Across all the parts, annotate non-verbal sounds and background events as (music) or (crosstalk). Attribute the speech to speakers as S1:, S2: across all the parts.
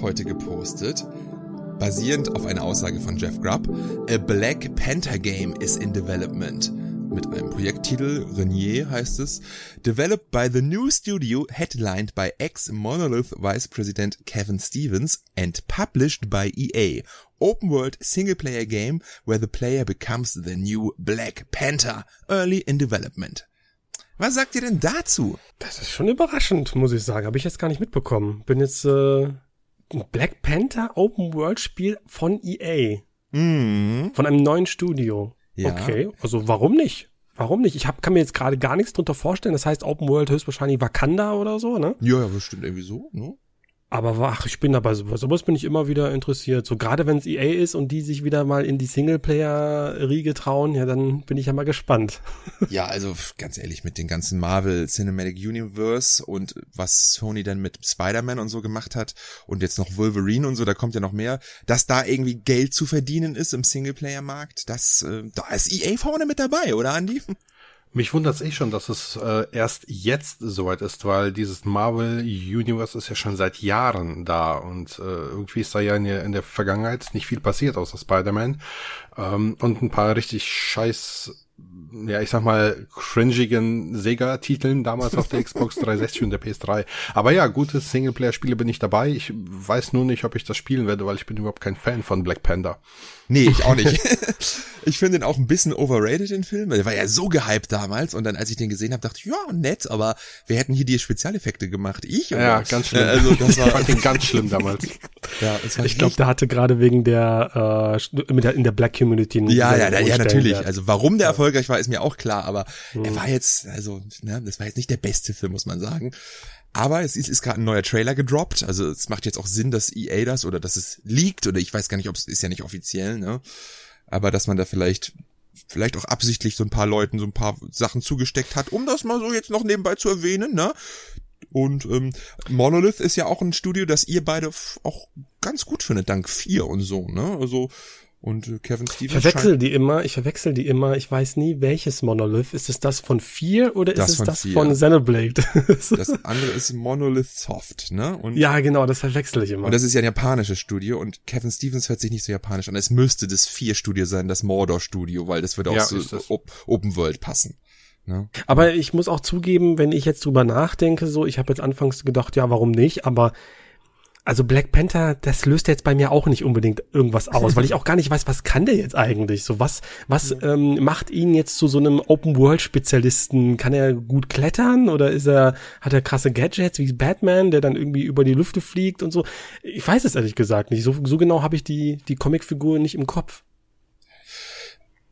S1: Heute gepostet, basierend auf einer Aussage von Jeff Grubb, A Black Panther Game is in development. Mit einem Projekttitel, Renier heißt es, developed by the new studio, headlined by ex-Monolith Vice President Kevin Stevens and published by EA. Open World Single Player Game where the player becomes the new Black Panther, early in development. Was sagt ihr denn dazu?
S2: Das ist schon überraschend, muss ich sagen. Habe ich jetzt gar nicht mitbekommen. Bin jetzt äh, ein Black Panther Open World Spiel von EA.
S1: Mhm.
S2: Von einem neuen Studio.
S1: Ja.
S2: Okay, also warum nicht? Warum nicht? Ich hab, kann mir jetzt gerade gar nichts drunter vorstellen. Das heißt Open World höchstwahrscheinlich Wakanda oder so, ne?
S1: Ja, ja, bestimmt irgendwie so, ne?
S2: Aber ach, ich bin dabei sowas. Sowas bin ich immer wieder interessiert. So gerade wenn es EA ist und die sich wieder mal in die Singleplayer-Riege trauen, ja, dann bin ich ja mal gespannt. (laughs)
S1: Ja, also ganz ehrlich, mit den ganzen Marvel Cinematic Universe und was Sony dann mit Spider-Man und so gemacht hat und jetzt noch Wolverine und so, da kommt ja noch mehr, dass da irgendwie Geld zu verdienen ist im Singleplayer-Markt, das, äh, da ist EA vorne mit dabei, oder Andy?
S3: Mich wundert es eh schon, dass es äh, erst jetzt soweit ist, weil dieses Marvel Universe ist ja schon seit Jahren da und äh, irgendwie ist da ja in der, in der Vergangenheit nicht viel passiert außer Spider-Man ähm, und ein paar richtig scheiß ja, ich sag mal, cringigen Sega-Titeln damals auf der Xbox 360 und der PS3. Aber ja, gute Singleplayer-Spiele bin ich dabei. Ich weiß nur nicht, ob ich das spielen werde, weil ich bin überhaupt kein Fan von Black Panther.
S1: Nee, ich auch nicht. (laughs) ich finde den auch ein bisschen overrated, den Film. Der war ja so gehypt damals und dann, als ich den gesehen habe, dachte ich, ja, nett, aber wir hätten hier die Spezialeffekte gemacht. Ich? Oder?
S3: Ja, ganz schlimm.
S1: Also das war,
S3: ich fand den ganz schlimm damals. (laughs)
S1: ja,
S2: Ich glaube, der hatte gerade wegen der, äh, mit der in der Black Community. einen
S1: Ja, ja, ja, ja, natürlich. Also warum der erfolgreich war, ist mir auch klar, aber
S2: Mhm.
S1: er war jetzt, also, ne, das war jetzt nicht der beste Film, muss man sagen. Aber es ist, ist gerade ein neuer Trailer gedroppt, also es macht jetzt auch Sinn, dass EA das oder dass es liegt oder ich weiß gar nicht, ob es ist ja nicht offiziell, ne? Aber dass man da vielleicht vielleicht auch absichtlich so ein paar Leuten so ein paar Sachen zugesteckt hat, um das mal so jetzt noch nebenbei zu erwähnen, ne? Und ähm, Monolith ist ja auch ein Studio, das ihr beide auch ganz gut findet, dank vier und so, ne? Also und äh, Kevin
S2: Ich
S1: Stevens
S2: verwechsel
S1: scheint-
S2: die immer, ich verwechsel die immer. Ich weiß nie, welches Monolith. Ist es das von vier oder
S1: Das
S2: ist es
S1: von
S2: das
S1: vier.
S2: von Xenoblade? (laughs)
S1: Das andere ist Monolith Soft, ne? Und,
S2: ja, genau, das verwechsel ich immer.
S1: und das ist ja ein japanisches Studio und Kevin Stevens hört sich nicht so japanisch an. Es müsste das vier Studio sein, das Mordor Studio, weil das würde auch
S3: Ja,
S1: so op Open World passen. Ne?
S2: Aber ich muss auch zugeben, wenn ich jetzt drüber nachdenke, so, ich habe jetzt anfangs gedacht, ja, warum nicht, aber also Black Panther, das löst jetzt bei mir auch nicht unbedingt irgendwas aus, weil ich auch gar nicht weiß, was kann der jetzt eigentlich? So was, was ähm, macht ihn jetzt zu so einem Open World Spezialisten? Kann er gut klettern oder ist er hat er krasse Gadgets wie Batman, der dann irgendwie über die Lüfte fliegt und so? Ich weiß es ehrlich gesagt nicht. So, so genau habe ich die die Comicfigur nicht im Kopf.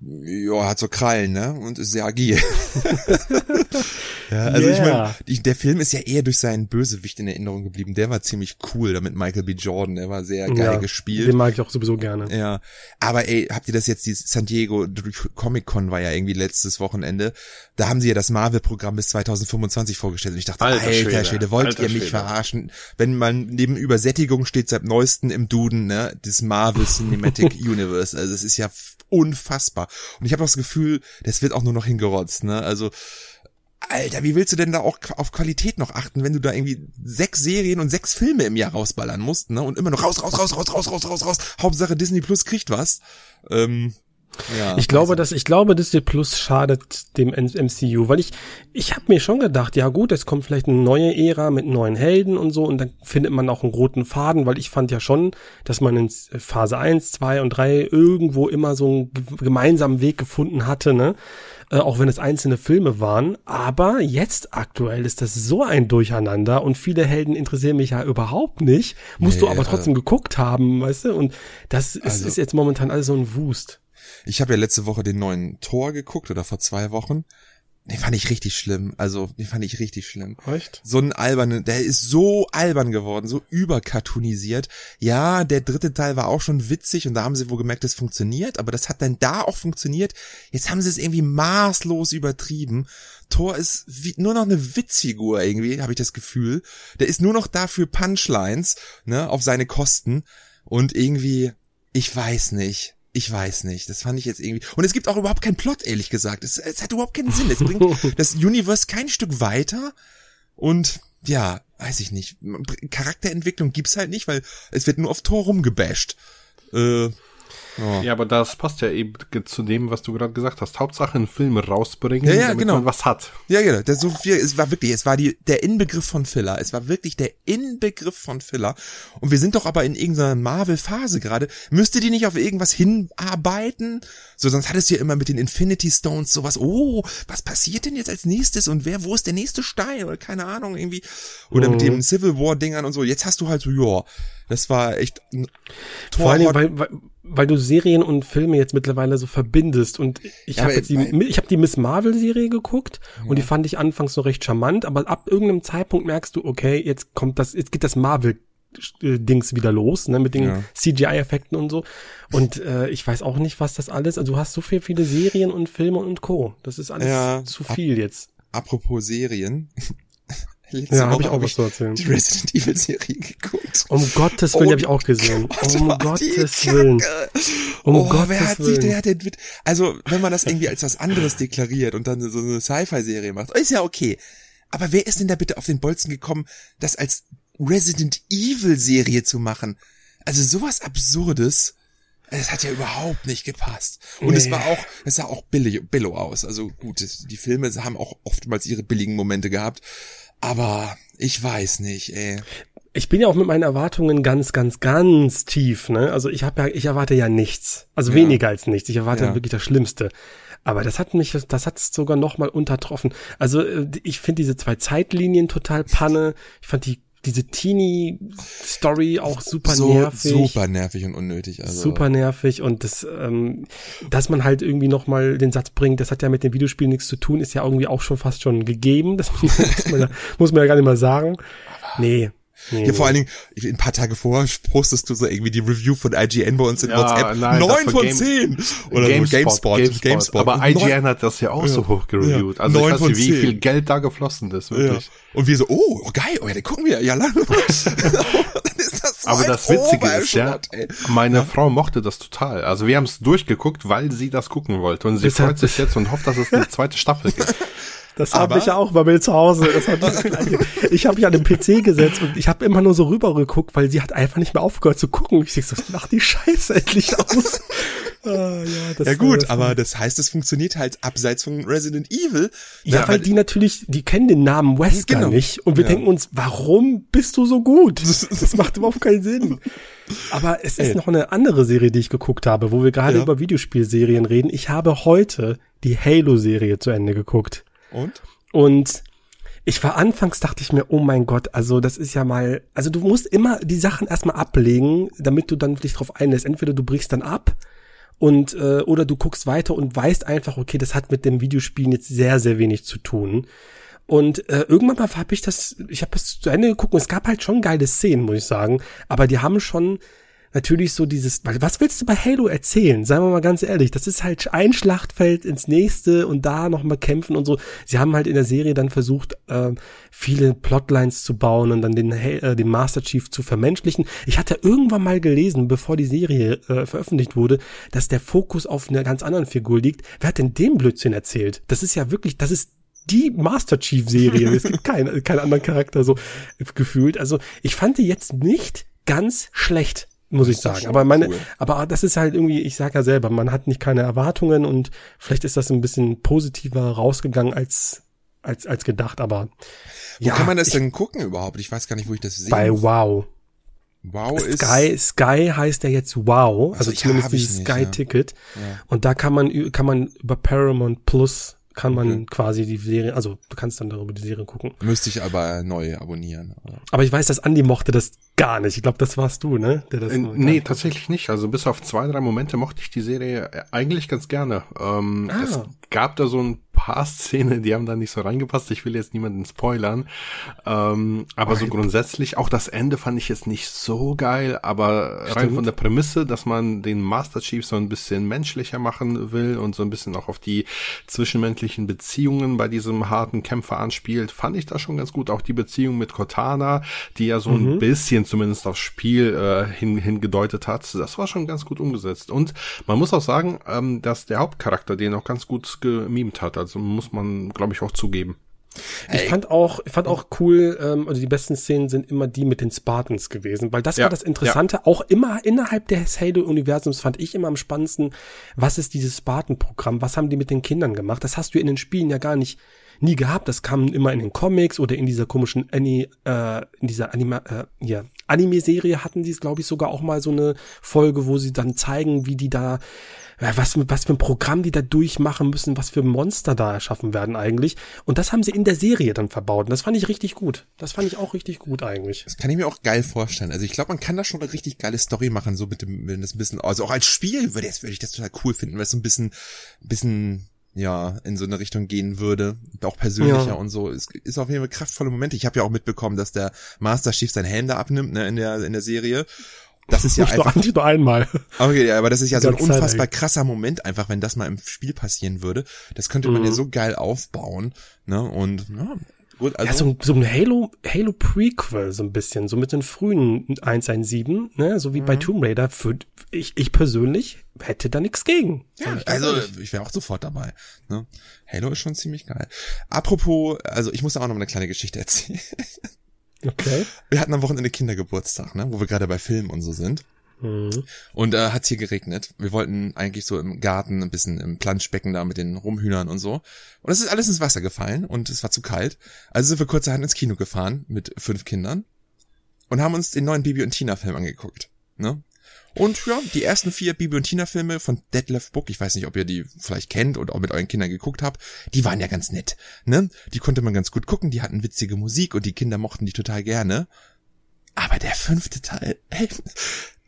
S1: Ja, hat so Krallen, ne? Und ist sehr agil. (laughs) ja, also ich
S2: Yeah.
S1: meine, ich- der Film ist ja eher durch seinen Bösewicht in Erinnerung geblieben. Der war ziemlich cool, damit Michael B. Jordan, der war sehr geil
S2: Ja,
S1: gespielt.
S2: Den mag ich auch sowieso gerne.
S1: Ja, aber ey, habt ihr das jetzt, die San Diego Comic Con war ja irgendwie letztes Wochenende, da haben sie ja das Marvel-Programm bis 2025 vorgestellt und ich dachte,
S3: Alter
S1: alter, Schwede,
S3: Schwede,
S1: wollt
S3: alter
S1: ihr mich
S3: Schwede.
S1: verarschen? Wenn man neben Übersättigung steht seit neuesten im Duden, ne, das Marvel Cinematic (laughs) Universe, also es ist ja unfassbar. Und ich habe das Gefühl, das wird auch nur noch hingerotzt, ne, also Alter, wie willst du denn da auch auf Qualität noch achten, wenn du da irgendwie sechs Serien und sechs Filme im Jahr rausballern musst, ne? Und immer noch raus, raus, raus, raus, raus, raus, raus, raus. Hauptsache Disney Plus kriegt was. Ähm, ja,
S2: Ich glaube,
S1: also,
S2: dass ich glaube, Disney Plus schadet dem MCU, weil ich ich habe mir schon gedacht, ja gut, es kommt vielleicht eine neue Ära mit neuen Helden und so und dann findet man auch einen roten Faden, weil ich fand ja schon, dass man in Phase 1, 2 und 3 irgendwo immer so einen gemeinsamen Weg gefunden hatte, ne? Äh, auch wenn es einzelne Filme waren, aber jetzt aktuell ist das so ein Durcheinander und viele Helden interessieren mich ja überhaupt nicht, musst du
S1: Nee,
S2: aber trotzdem geguckt haben, weißt du? Und das ist,
S1: Also-
S2: ist jetzt momentan alles so ein Wust.
S1: Ich habe ja letzte Woche den neuen Tor geguckt oder vor zwei Wochen. Den fand ich richtig schlimm. Also, den fand ich richtig schlimm.
S2: Echt?
S1: So ein albernen, der ist so albern geworden, so überkartonisiert. Ja, der dritte Teil war auch schon witzig und da haben sie wohl gemerkt, das funktioniert, aber das hat dann da auch funktioniert. Jetzt haben sie es irgendwie maßlos übertrieben. Thor ist wie, nur noch eine Witzfigur irgendwie, habe ich das Gefühl. Der ist nur noch da für Punchlines, ne, auf seine Kosten und irgendwie, ich weiß nicht. Ich weiß nicht, das fand ich jetzt irgendwie. Und es gibt auch überhaupt keinen Plot, ehrlich gesagt. Es, es hat überhaupt keinen Sinn. Es bringt (laughs) das Universe kein Stück weiter. Und ja, weiß ich nicht. Charakterentwicklung gibt's halt nicht, weil es wird nur auf Tor rumgebasht. Äh,
S3: Oh. Ja, aber das passt ja eben zu dem, was du gerade gesagt hast. Hauptsache einen Film rausbringen,
S1: ja, ja,
S3: damit
S1: genau.
S3: man was hat.
S1: Ja, genau. Der so viel, es war wirklich, es war die, der Inbegriff von Filler. Es war wirklich der Inbegriff von Filler. Und wir sind doch aber in irgendeiner Marvel-Phase gerade. Müsste die nicht auf irgendwas hinarbeiten? So, sonst hattest du ja immer mit den Infinity Stones sowas, oh, was passiert denn jetzt als nächstes und wer, wo ist der nächste Stein oder keine Ahnung, irgendwie. Oder mhm. mit den Civil War Dingern und so. Jetzt hast du halt so, ja, das war echt ein
S2: Tor Vor Dingen, weil, weil, weil du Serien und Filme jetzt mittlerweile so verbindest und ich ja, habe jetzt die, ich habe die Miss Marvel Serie geguckt ja. und die fand ich anfangs so recht charmant, aber ab irgendeinem Zeitpunkt merkst du, okay, jetzt kommt das, jetzt geht das Marvel Dings wieder los, ne, mit den ja. CGI-Effekten und so. Und äh, ich weiß auch nicht, was das alles. Also du hast so viel, viele Serien und Filme und Co. Das ist alles ja, zu viel jetzt.
S1: Apropos Serien, (laughs)
S2: Letzte ja, habe ich auch was zu erzählen.
S1: Die Resident Evil Serie geguckt.
S2: Um Gottes Willen oh, habe ich auch gesehen. Gott, um Gottes Willen.
S1: Um oh, Gottes wer hat sich der denn mit, also, wenn man das irgendwie als was anderes deklariert und dann so eine Sci-Fi-Serie macht, ist ja okay. Aber wer ist denn da bitte auf den Bolzen gekommen, das als Resident Evil Serie zu machen? Also sowas Absurdes. Es hat ja überhaupt nicht gepasst. Und nee. es war auch, es sah auch billig, billow aus. Also gut, die Filme haben auch oftmals ihre billigen Momente gehabt. Aber ich weiß nicht, ey.
S2: Ich bin ja auch mit meinen Erwartungen ganz, ganz, ganz tief, ne? Also ich habe ja, ich erwarte ja nichts. Also ja. weniger als nichts. Ich erwarte ja. wirklich das Schlimmste. Aber das hat mich, das hat sogar noch mal untertroffen. Also äh, ich finde diese zwei Zeitlinien total Panne. Ich fand die diese Teenie-Story auch super so, nervig.
S1: Super nervig und unnötig. Also.
S2: Super nervig und das, ähm, dass man halt irgendwie noch mal den Satz bringt, das hat ja mit dem Videospiel nichts zu tun, ist ja irgendwie auch schon fast schon gegeben. Das (laughs) muss man, ja, muss man ja gar nicht mal sagen. Nee,
S1: Nee. Ja, vor allen Dingen, ein paar Tage vorher postest du so irgendwie die Review von IGN bei uns in ja, WhatsApp. Nein, 9 von Game, 10!
S3: Oder GameSpot, GameSpot, GameSpot. GameSpot. Aber IGN hat das ja auch ja. so hoch gereviewt. Also 9 ich weiß nicht, wie viel Geld da geflossen ist, wirklich.
S1: Ja. Und wir so, oh, oh geil, oh ja, den gucken wir ja lang. (laughs)
S3: das Aber das Witzige ist ja, meine Frau mochte das total. Also wir haben es durchgeguckt, weil sie das gucken wollte. Und sie das freut sich jetzt und hofft, dass es eine zweite Staffel gibt. (laughs)
S2: Das habe ich ja auch bei mir zu Hause. Das (laughs) ich habe mich an den PC gesetzt und ich habe immer nur so rüber geguckt, weil sie hat einfach nicht mehr aufgehört zu gucken. Ich so, mach die Scheiße endlich aus. (laughs)
S1: ah, ja, ja gut, aber das heißt, es funktioniert halt abseits von Resident Evil.
S2: Ja, weil, weil die natürlich, die kennen den Namen Wesker genau. nicht und wir ja. denken uns, warum bist du so gut? (laughs) Das macht überhaupt keinen Sinn. Aber es ist Ey. noch eine andere Serie, die ich geguckt habe, wo wir gerade ja. über Videospielserien reden. Ich habe heute die Halo-Serie zu Ende geguckt.
S1: Und?
S2: Und ich war anfangs, dachte ich mir, oh mein Gott, also das ist ja mal, also du musst immer die Sachen erstmal ablegen, damit du dann dich drauf einlässt. Entweder du brichst dann ab und äh, oder du guckst weiter und weißt einfach, okay, das hat mit dem Videospielen jetzt sehr, sehr wenig zu tun. Und äh, irgendwann mal habe ich das, ich habe es zu Ende geguckt und es gab halt schon geile Szenen, muss ich sagen. Aber die haben schon natürlich so dieses, weil was willst du bei Halo erzählen? Seien wir mal ganz ehrlich, das ist halt ein Schlachtfeld ins nächste und da nochmal kämpfen und so. Sie haben halt in der Serie dann versucht, äh, viele Plotlines zu bauen und dann den, äh, den Master Chief zu vermenschlichen. Ich hatte irgendwann mal gelesen, bevor die Serie äh, veröffentlicht wurde, dass der Fokus auf einer ganz anderen Figur liegt. Wer hat denn den Blödsinn erzählt? Das ist ja wirklich, das ist die Master Chief Serie. es gibt keinen, keinen anderen Charakter so gefühlt. Also ich fand die jetzt nicht ganz schlecht muss ich sagen. Aber meine, cool. aber das ist halt irgendwie, ich sag ja selber, man hat nicht keine Erwartungen und vielleicht ist das ein bisschen positiver rausgegangen als als als gedacht. Aber
S1: wo ja, kann man das ich, denn gucken überhaupt? Ich weiß gar nicht, wo ich das sehe.
S2: Bei Wow.
S1: Wow
S2: Sky, ist Sky heißt ja jetzt Wow, also, also zumindest dieses Sky-Ticket. Ja. Ja. Und da kann man kann man über Paramount Plus kann man okay. quasi die Serie, also du kannst dann darüber die Serie gucken.
S1: Müsste ich aber neu abonnieren.
S2: Aber ich weiß, dass Andy mochte das gar nicht. Ich glaube, das warst du, ne?
S3: Der das äh, nee, tatsächlich nicht. Also bis auf zwei, drei Momente mochte ich die Serie äh, eigentlich ganz gerne. Ähm, ah. Es gab da so ein paar (laughs) Szenen, die haben da nicht so reingepasst. Ich will jetzt niemanden spoilern. Ähm, aber oh, so grundsätzlich, auch das Ende fand ich jetzt nicht so geil, aber Stimmt. rein von der Prämisse, dass man den Master Chief so ein bisschen menschlicher machen will und so ein bisschen auch auf die zwischenmenschlichen Beziehungen bei diesem harten Kämpfer anspielt, fand ich das schon ganz gut. Auch die Beziehung mit Cortana, die ja so mhm. ein bisschen zumindest aufs Spiel äh, hin, hingedeutet hat, das war schon ganz gut umgesetzt. Und man muss auch sagen, ähm, dass der Hauptcharakter den auch ganz gut gemimt hat. Also muss man, glaube ich, auch zugeben.
S2: Ich
S1: Ey.
S2: fand auch, ich fand auch cool, ähm, also die besten Szenen sind immer die mit den Spartans gewesen, weil das
S3: Ja,
S2: war das Interessante. Auch immer innerhalb des Halo-Universums fand ich immer am spannendsten, was ist dieses Spartan-Programm? Was haben die mit den Kindern gemacht? Das hast du in den Spielen ja gar nicht nie gehabt. Das kam immer in den Comics oder in dieser komischen Ani, äh, in dieser Anima, äh, ja, Anime-Serie hatten die es, glaube ich, sogar auch mal so eine Folge, wo sie dann zeigen, wie die da ja, was, was für ein Programm die da durchmachen müssen, was für Monster da erschaffen werden eigentlich. Und das haben sie in der Serie dann verbaut. Und das fand ich richtig gut. Das fand ich auch richtig gut eigentlich.
S1: Das kann ich mir auch geil vorstellen. Also ich glaube, man kann da schon eine richtig geile Story machen, so mit dem, wenn das ein bisschen, also auch als Spiel würde ich, würde ich das total cool finden, weil es so ein bisschen, bisschen, ja, in so eine Richtung gehen würde. Auch persönlicher
S2: Ja.
S1: und so. Es ist auf jeden Fall kraftvolle Momente. Ich habe ja auch mitbekommen, dass der Master Chief seinen Helm da abnimmt, ne, in der, in der Serie. Das ist ja
S2: Nicht nur,
S1: einfach,
S2: nicht nur einmal.
S1: okay, aber das ist ja so ein unfassbar krasser Moment einfach, wenn das mal im Spiel passieren würde. Das könnte man
S2: Mhm.
S1: ja so geil aufbauen, ne, und, ja, gut, also.
S2: Ja, so, ein- so ein Halo, Halo Prequel, so ein bisschen, so mit den frühen 117, ne, so wie bei Tomb Raider, für, ich, ich persönlich hätte da nichts gegen.
S1: Ja,
S2: ich
S1: also
S2: ehrlich.
S1: ich wäre auch sofort dabei. Ne? Halo ist schon ziemlich geil. Apropos, also ich muss da auch noch mal eine kleine Geschichte erzählen.
S2: Okay.
S1: Wir hatten am Wochenende Kindergeburtstag, ne? wo wir gerade bei Filmen und so sind.
S2: Mhm.
S1: Und äh, hat's hier geregnet. Wir wollten eigentlich so im Garten ein bisschen im Planschbecken da mit den Rumhühnern und so. Und es ist alles ins Wasser gefallen und es war zu kalt. Also sind wir kurzerhand ins Kino gefahren mit fünf Kindern und haben uns den neuen Bibi und Tina Film angeguckt. Ne? Und ja, die ersten vier Bibi und Tina Filme von Detlef Book, ich weiß nicht, ob ihr die vielleicht kennt oder auch mit euren Kindern geguckt habt, die waren ja ganz nett. Ne? Die konnte man ganz gut gucken, die hatten witzige Musik und die Kinder mochten die total gerne. Aber der fünfte Teil, ey,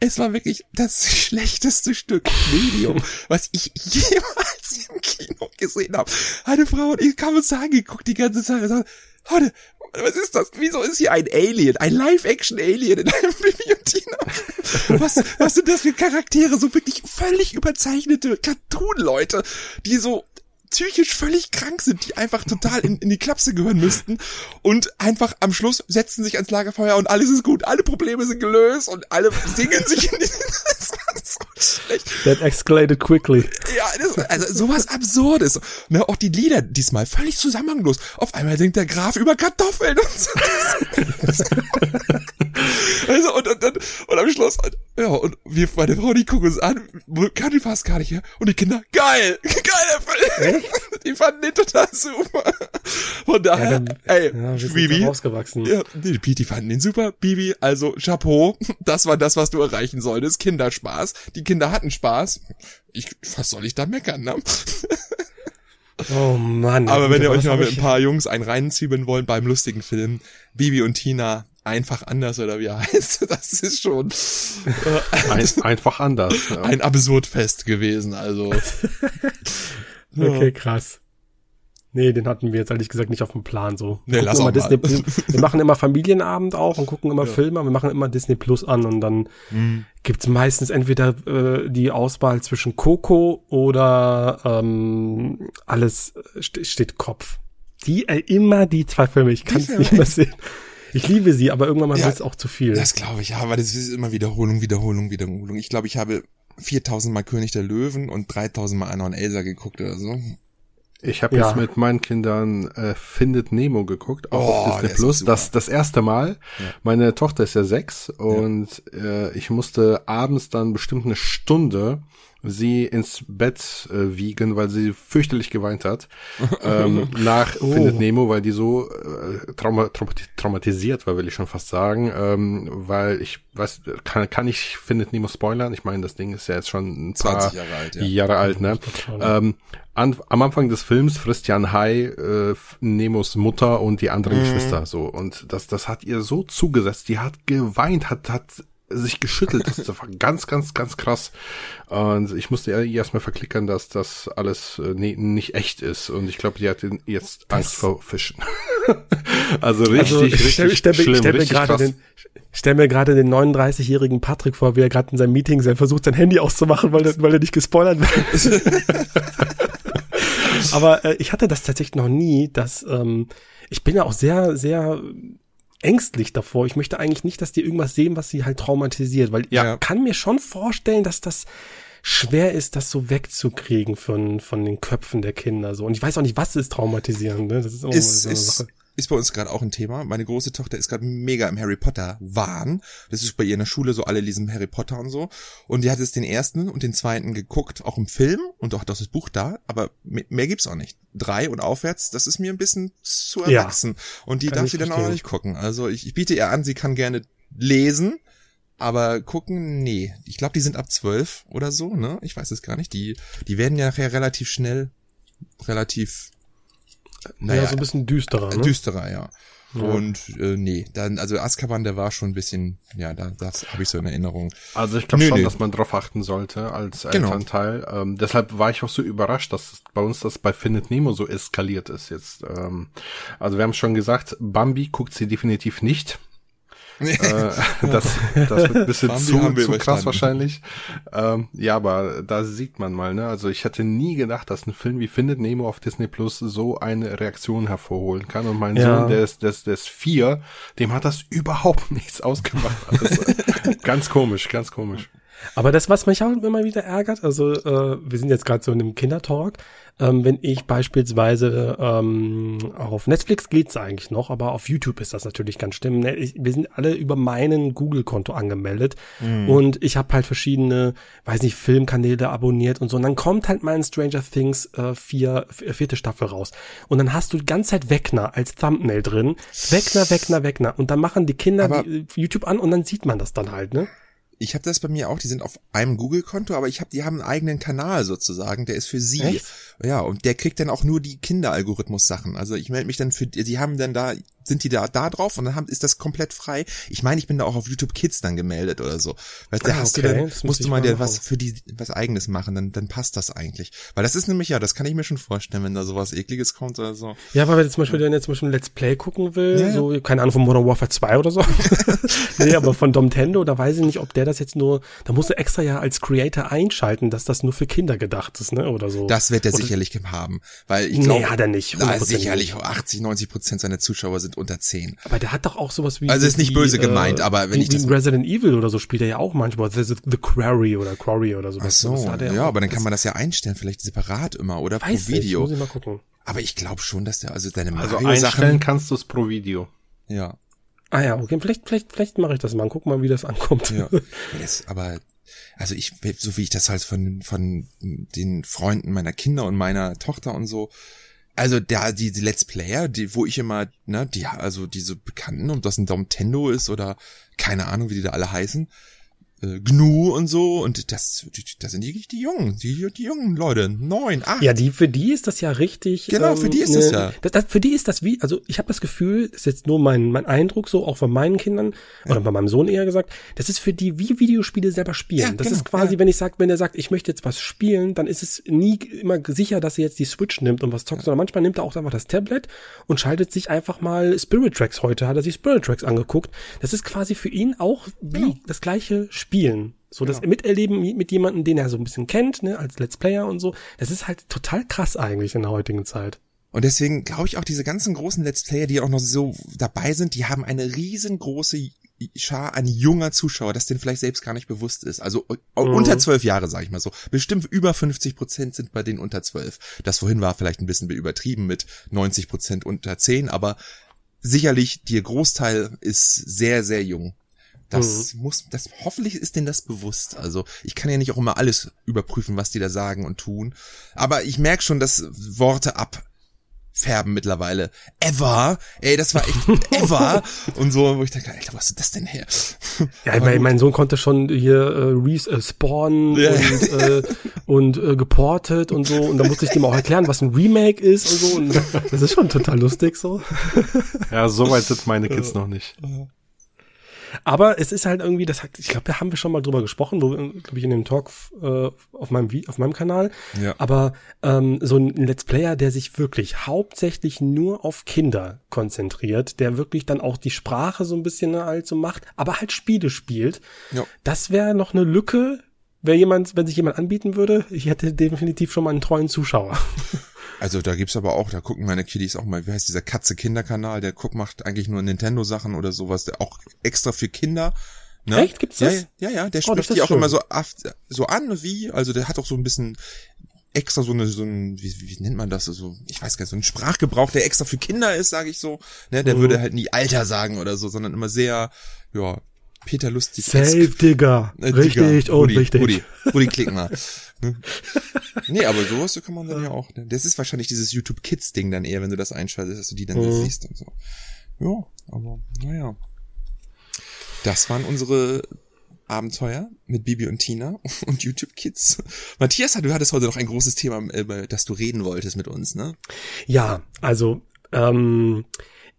S1: es war wirklich das (laughs) schlechteste Stück Medium, was ich jemals im Kino gesehen habe. Eine Frau und ich haben uns da angeguckt die ganze Zeit und sagen, Leute, was ist das? Wieso ist hier ein Alien, ein Live-Action-Alien in einem (laughs) und Tina? Was, was sind das für Charaktere? So wirklich völlig überzeichnete Cartoon-Leute, die so psychisch völlig krank sind, die einfach total in, in die Klapse gehören müssten und einfach am Schluss setzen sich ans Lagerfeuer und alles ist gut, alle Probleme sind gelöst und alle singen sich in die, (laughs) (laughs)
S2: That escalated quickly.
S1: Ja, das, also sowas Absurdes. Ne, auch die Lieder diesmal völlig zusammenhanglos. Auf einmal singt der Graf über Kartoffeln und so. (laughs) also und, und, und, und am Schluss, und, ja, und wir, meine Frau, die gucken uns an, kann die fast gar nicht her. Und die Kinder, geil, geil, Film. Die fanden den total super. Von daher,
S2: Ja, dann-
S1: ey,
S2: Ja,
S1: Bibi,
S2: rausgewachsen.
S1: ja, die, die fanden ihn super, Bibi, also Chapeau, das war das, was du erreichen solltest, Kinderspaß. Die Kinder hatten Spaß. Ich, was soll ich da meckern, ne?
S2: Oh Mann.
S1: Aber wenn ihr euch mal mit ein paar Jungs einen reinzwiebeln wollt beim lustigen Film, Bibi und Tina, einfach anders oder wie (laughs) heißt, das ist schon
S3: Ein, (laughs) einfach anders. Ja.
S1: ein Absurdfest gewesen, also. (laughs)
S2: Okay, krass. Nee, den hatten wir jetzt ehrlich gesagt nicht auf dem Plan so.
S1: Nee,
S2: Wir
S1: lass
S2: immer
S1: mal.
S2: Disney, wir machen immer Familienabend auch und gucken immer Filme, wir machen immer Disney Plus an und dann
S1: Hm.
S2: gibt's meistens entweder äh, die Auswahl zwischen Coco oder ähm, alles äh, st steht Kopf. Die äh, immer die zwei Filme, ich kann es nicht mehr sehen. Ich liebe sie, aber irgendwann mal
S1: Ja,
S2: wird's auch zu viel.
S1: Das glaube ich, ja, aber das ist immer Wiederholung, Wiederholung, Wiederholung. Ich glaube, ich habe 4000 Mal König der Löwen und 3000 Mal Anna und Elsa geguckt oder so.
S3: Ich habe
S2: Ja.
S3: jetzt mit meinen Kindern äh, Findet Nemo geguckt, auch
S1: Oh,
S3: auf
S1: der
S3: Disney Plus. Das das erste Mal.
S1: Ja.
S3: Meine Tochter ist ja sechs und äh, ich musste abends dann bestimmt eine Stunde sie ins Bett äh, wiegen, weil sie fürchterlich geweint hat ähm, (laughs) nach
S2: Oh.
S3: Findet Nemo, weil die so äh, trauma traumati traumatisiert war, will ich schon fast sagen, ähm, weil ich weiß, kann, kann ich Findet Nemo spoilern? Ich meine, das Ding ist ja jetzt schon ein paar
S1: 20 Jahre alt, ja.
S3: Jahre alt, ne? Ähm, an, am Anfang des Films frisst Jan Hai äh, Nemos Mutter und die anderen Geschwister so und das das hat ihr so zugesetzt, die hat geweint, hat hat sich geschüttelt, das war ganz ganz ganz krass und ich musste erstmal verklickern, dass das alles äh, nee, nicht echt ist und ich glaube, die hat jetzt Angst vor Fischen. (laughs) also richtig
S2: also ich
S3: richtig
S2: stell, stell, mir-
S3: schlimm,
S2: stell mir
S3: richtig
S2: gerade
S3: krass.
S2: den, stell mir gerade den 39-jährigen Patrick vor, wie er gerade in seinem Meeting sein versucht, sein Handy auszumachen, weil, er- weil er nicht gespoilert wird. (laughs) Aber äh, ich hatte das tatsächlich noch nie, dass ähm, ich bin ja auch sehr, sehr ängstlich davor. Ich möchte eigentlich nicht, dass die irgendwas sehen, was sie halt traumatisiert, weil
S1: Ja.
S2: ich kann mir schon vorstellen, dass das schwer ist, das so wegzukriegen von, von den Köpfen der Kinder. So. Und ich weiß auch nicht, was ist traumatisierend. Ne? Das ist auch
S1: ist,
S2: so eine
S1: ist,
S2: Sache.
S1: Ist bei uns gerade auch ein Thema. Meine große Tochter ist gerade mega im Harry Potter Wahn. Das ist bei ihr in der Schule so alle lesen Harry Potter und so. Und die hat jetzt den ersten und den zweiten geguckt, auch im Film und auch das Buch da, aber me- mehr gibt's auch nicht. Drei und aufwärts, das ist mir ein bisschen zu
S2: Ja.
S1: erwachsen. Und die darf sie dann auch nicht gucken. Also ich, ich biete ihr an, sie kann gerne lesen, aber gucken, nee. Ich glaube, die sind ab zwölf oder so, ne? Ich weiß es gar nicht. Die, die werden ja nachher relativ schnell, relativ, naja,
S2: ja, so ein bisschen düsterer. Ne?
S1: düsterer, ja.
S2: Ja.
S1: Und äh, nee, dann also Azkaban, der war schon ein bisschen, ja, da das habe ich so in Erinnerung.
S3: Also ich glaube schon,
S1: nö.
S3: dass man drauf achten sollte als
S1: Genau.
S3: Elternteil. Ähm, deshalb war ich auch so überrascht, dass bei uns das bei Findet Nemo so eskaliert ist jetzt. Ähm, also wir haben schon gesagt, Bambi guckt sie definitiv nicht. Äh, (laughs) das, das wird ein bisschen zu,
S1: haben wir
S3: zu krass wahrscheinlich. Ähm, ja, aber da sieht man mal, ne? Also ich hätte nie gedacht, dass ein Film wie Findet Nemo auf Disney Plus so eine Reaktion hervorholen kann. Und mein
S2: Ja.
S3: Sohn, der ist, der ist, der ist vier, dem hat das überhaupt (laughs) nichts ausgemacht. Ist ganz komisch, ganz komisch.
S2: Aber das, was mich auch immer wieder ärgert, also äh, wir sind jetzt gerade so in einem Kindertalk, ähm, wenn ich beispielsweise ähm, auf Netflix geht's eigentlich noch, aber auf YouTube ist das natürlich ganz schlimm. Ne? Ich, wir sind alle über meinen Google-Konto angemeldet und ich habe halt verschiedene, weiß nicht, Filmkanäle abonniert und so. Und dann kommt halt mein Stranger Things äh, vier, v- vierte Staffel raus. Und dann hast du die ganze Zeit Wegner als Thumbnail drin. Wegner, Wegner, Wegner. Und dann machen die Kinder die, äh, YouTube an und dann sieht man das dann halt, ne?
S1: Ich habe das bei mir auch, die sind auf einem Google-Konto, aber ich habe, die haben einen eigenen Kanal sozusagen, der ist für sie.
S2: Echt?
S1: Ja, und der kriegt dann auch nur die Kinderalgorithmus-Sachen. Also ich melde mich dann für, die haben dann da, sind die da, da drauf und dann haben, ist das komplett frei. Ich meine, ich bin da auch auf YouTube Kids dann gemeldet oder so. Weißt du,
S2: Ah,
S1: hast
S2: okay,
S1: du dann, musst du mal dir was für die, was eigenes machen, dann, dann passt das eigentlich. Weil das ist nämlich, ja, das kann ich mir schon vorstellen, wenn da sowas ekliges kommt oder so.
S2: Ja, weil wenn jetzt zum Beispiel, wenn jetzt zum Beispiel ein Let's Play gucken will,
S1: Ja,
S2: so, keine Ahnung, von Modern Warfare 2 oder so. (laughs) nee, aber von Domtendo, da weiß ich nicht, ob der das jetzt nur, da musst du extra ja als Creator einschalten, dass das nur für Kinder gedacht ist, ne, oder so.
S1: Das wird er sicherlich haben. Weil ich
S2: Nee,
S1: glaube,
S2: hat er nicht,
S1: Na,
S2: 100%
S1: sicherlich 80, 90 Prozent seiner Zuschauer sind unter 10.
S2: Aber der hat doch auch sowas wie.
S1: Also ist nicht
S2: wie,
S1: böse gemeint, aber wenn ich das-
S2: in Resident Evil oder so spielt er ja auch manchmal. The, the Quarry oder Quarry oder so.
S1: Ach so,
S2: Das hat er
S1: ja, aber dann kann man das ja einstellen, vielleicht separat immer oder
S2: Weiß
S1: pro
S2: nicht,
S1: Video.
S2: muss ich mal gucken.
S1: Aber ich glaube schon, dass der, also deine
S3: Also
S1: Mario-Sachen,
S3: einstellen kannst du es pro Video.
S1: ja,
S2: Ah ja, okay, vielleicht, vielleicht, vielleicht mache ich das mal. Guck mal, wie das ankommt. (laughs)
S1: ja. Das, aber, also ich, so wie ich das halt von, von den Freunden meiner Kinder und meiner Tochter und so, also da, die, die Let's Player, die, wo ich immer, ne, die, also diese Bekannten, ob das ein Nintendo ist oder keine Ahnung, wie die da alle heißen, äh, GNU und so, und das, das sind die, die Jungen, die, die jungen Leute, neun, acht.
S2: Ja, die, für die ist das ja richtig.
S1: Genau, für die ist das ja.
S2: Das, das, für die ist das wie, also ich habe das Gefühl, das ist jetzt nur mein, mein Eindruck, so auch von meinen Kindern, oder bei meinem Sohn eher gesagt, das ist für die wie Videospiele selber spielen.
S1: Ja,
S2: das
S1: genau,
S2: ist quasi,
S1: ja.
S2: wenn ich sag, wenn er sagt, ich möchte jetzt was spielen, dann ist es nie immer sicher, dass er jetzt die Switch nimmt und was zockt, sondern manchmal nimmt er auch einfach das Tablet und schaltet sich einfach mal Spirit Tracks. Heute hat er sich Spirit Tracks angeguckt. Das ist quasi für ihn auch wie
S1: Genau.
S2: das gleiche Spielen. So das Miterleben mit jemandem, den er so ein bisschen kennt, ne, als Let's Player und so. Das ist halt total krass eigentlich in der heutigen Zeit.
S1: Und deswegen glaube ich auch, diese ganzen großen Let's Player, die auch noch so dabei sind, die haben eine riesengroße Schar an junger Zuschauer, das denen vielleicht selbst gar nicht bewusst ist. Also äh, unter zwölf Jahre, sage ich mal so. Bestimmt über 50 Prozent sind bei denen unter zwölf. Das vorhin war vielleicht ein bisschen übertrieben mit 90 Prozent unter zehn, aber sicherlich der Großteil ist sehr, sehr jung. Das muss, das, hoffentlich ist denen das bewusst. Also, ich kann ja nicht auch immer alles überprüfen, was die da sagen und tun. Aber ich merke schon, dass Worte abfärben mittlerweile. Ever, ey, das war echt (laughs) ever. und so, wo ich dachte, Alter, wo hast du das denn her?
S2: Ja,
S1: gut.
S2: mein Sohn konnte schon hier äh, res äh, spawnen
S1: Ja.
S2: und, äh, und äh, geportet und so. Und da musste ich dem auch erklären, was ein Remake ist und so. Und das ist schon total lustig so.
S3: Ja, so weit sind meine Kids noch nicht.
S2: Aber es ist halt irgendwie, das hat, ich glaube, da haben wir schon mal drüber gesprochen, wo, glaube ich, in dem Talk äh, auf meinem auf meinem Kanal.
S1: Ja.
S2: Aber ähm, so ein Let's Player, der sich wirklich hauptsächlich nur auf Kinder konzentriert, der wirklich dann auch die Sprache so ein bisschen halt so macht, aber halt Spiele spielt.
S1: Ja.
S2: Das wäre noch eine Lücke, wenn jemand, wenn sich jemand anbieten würde. Ich hätte definitiv schon mal einen treuen Zuschauer. (laughs)
S1: Also da gibt's aber auch, da gucken meine Kiddies auch mal, wie heißt dieser Katze-Kinder-Kanal, der guckt, macht eigentlich nur Nintendo-Sachen oder sowas, der auch extra für Kinder Ne?
S2: Echt? Gibt's das?
S1: Ja, ja, ja, der
S2: Oh,
S1: spricht
S2: ist
S1: die auch
S2: schön.
S1: immer so, so an, wie, also der hat auch so ein bisschen extra so eine, so ein, wie, wie nennt man das, so, ich weiß gar nicht, so ein Sprachgebrauch, der extra für Kinder ist, sage ich so. Ne, der
S2: Mhm.
S1: würde halt nie Alter sagen oder so, sondern immer sehr, ja, Peter Lustig.
S2: Safe, Digga.
S1: Äh,
S2: Richtig und
S1: Rudi,
S2: richtig.
S1: Rudi, Rudi, klick mal. (laughs) Ne? nee, aber sowas kann man dann ja auch. Ne? Das ist wahrscheinlich dieses YouTube Kids Ding dann eher, wenn du das einschaltest, dass du die dann
S2: Mhm.
S1: siehst und so. Ja, aber naja. Das waren unsere Abenteuer mit Bibi und Tina (laughs) und YouTube Kids. Matthias, du hattest heute noch ein großes Thema, über das du reden wolltest mit uns, ne?
S2: Ja, also ähm,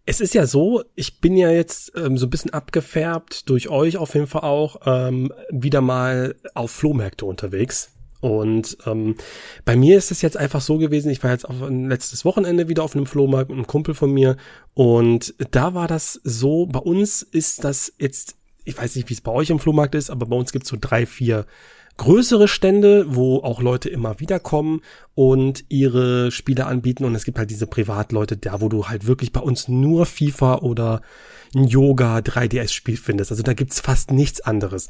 S2: es ist ja so, ich bin ja jetzt ähm, so ein bisschen abgefärbt durch euch auf jeden Fall auch ähm, wieder mal auf Flohmärkte unterwegs. Und ähm, bei mir ist es jetzt einfach so gewesen, ich war jetzt auf ein letztes Wochenende wieder auf einem Flohmarkt mit einem Kumpel von mir und da war das so, bei uns ist das jetzt, ich weiß nicht, wie es bei euch im Flohmarkt ist, aber bei uns gibt es so drei, vier größere Stände, wo auch Leute immer wieder kommen und ihre Spiele anbieten. Und es gibt halt diese Privatleute da, wo du halt wirklich bei uns nur FIFA oder ein Yoga 3DS-Spiel findest. Also da gibt's fast nichts anderes.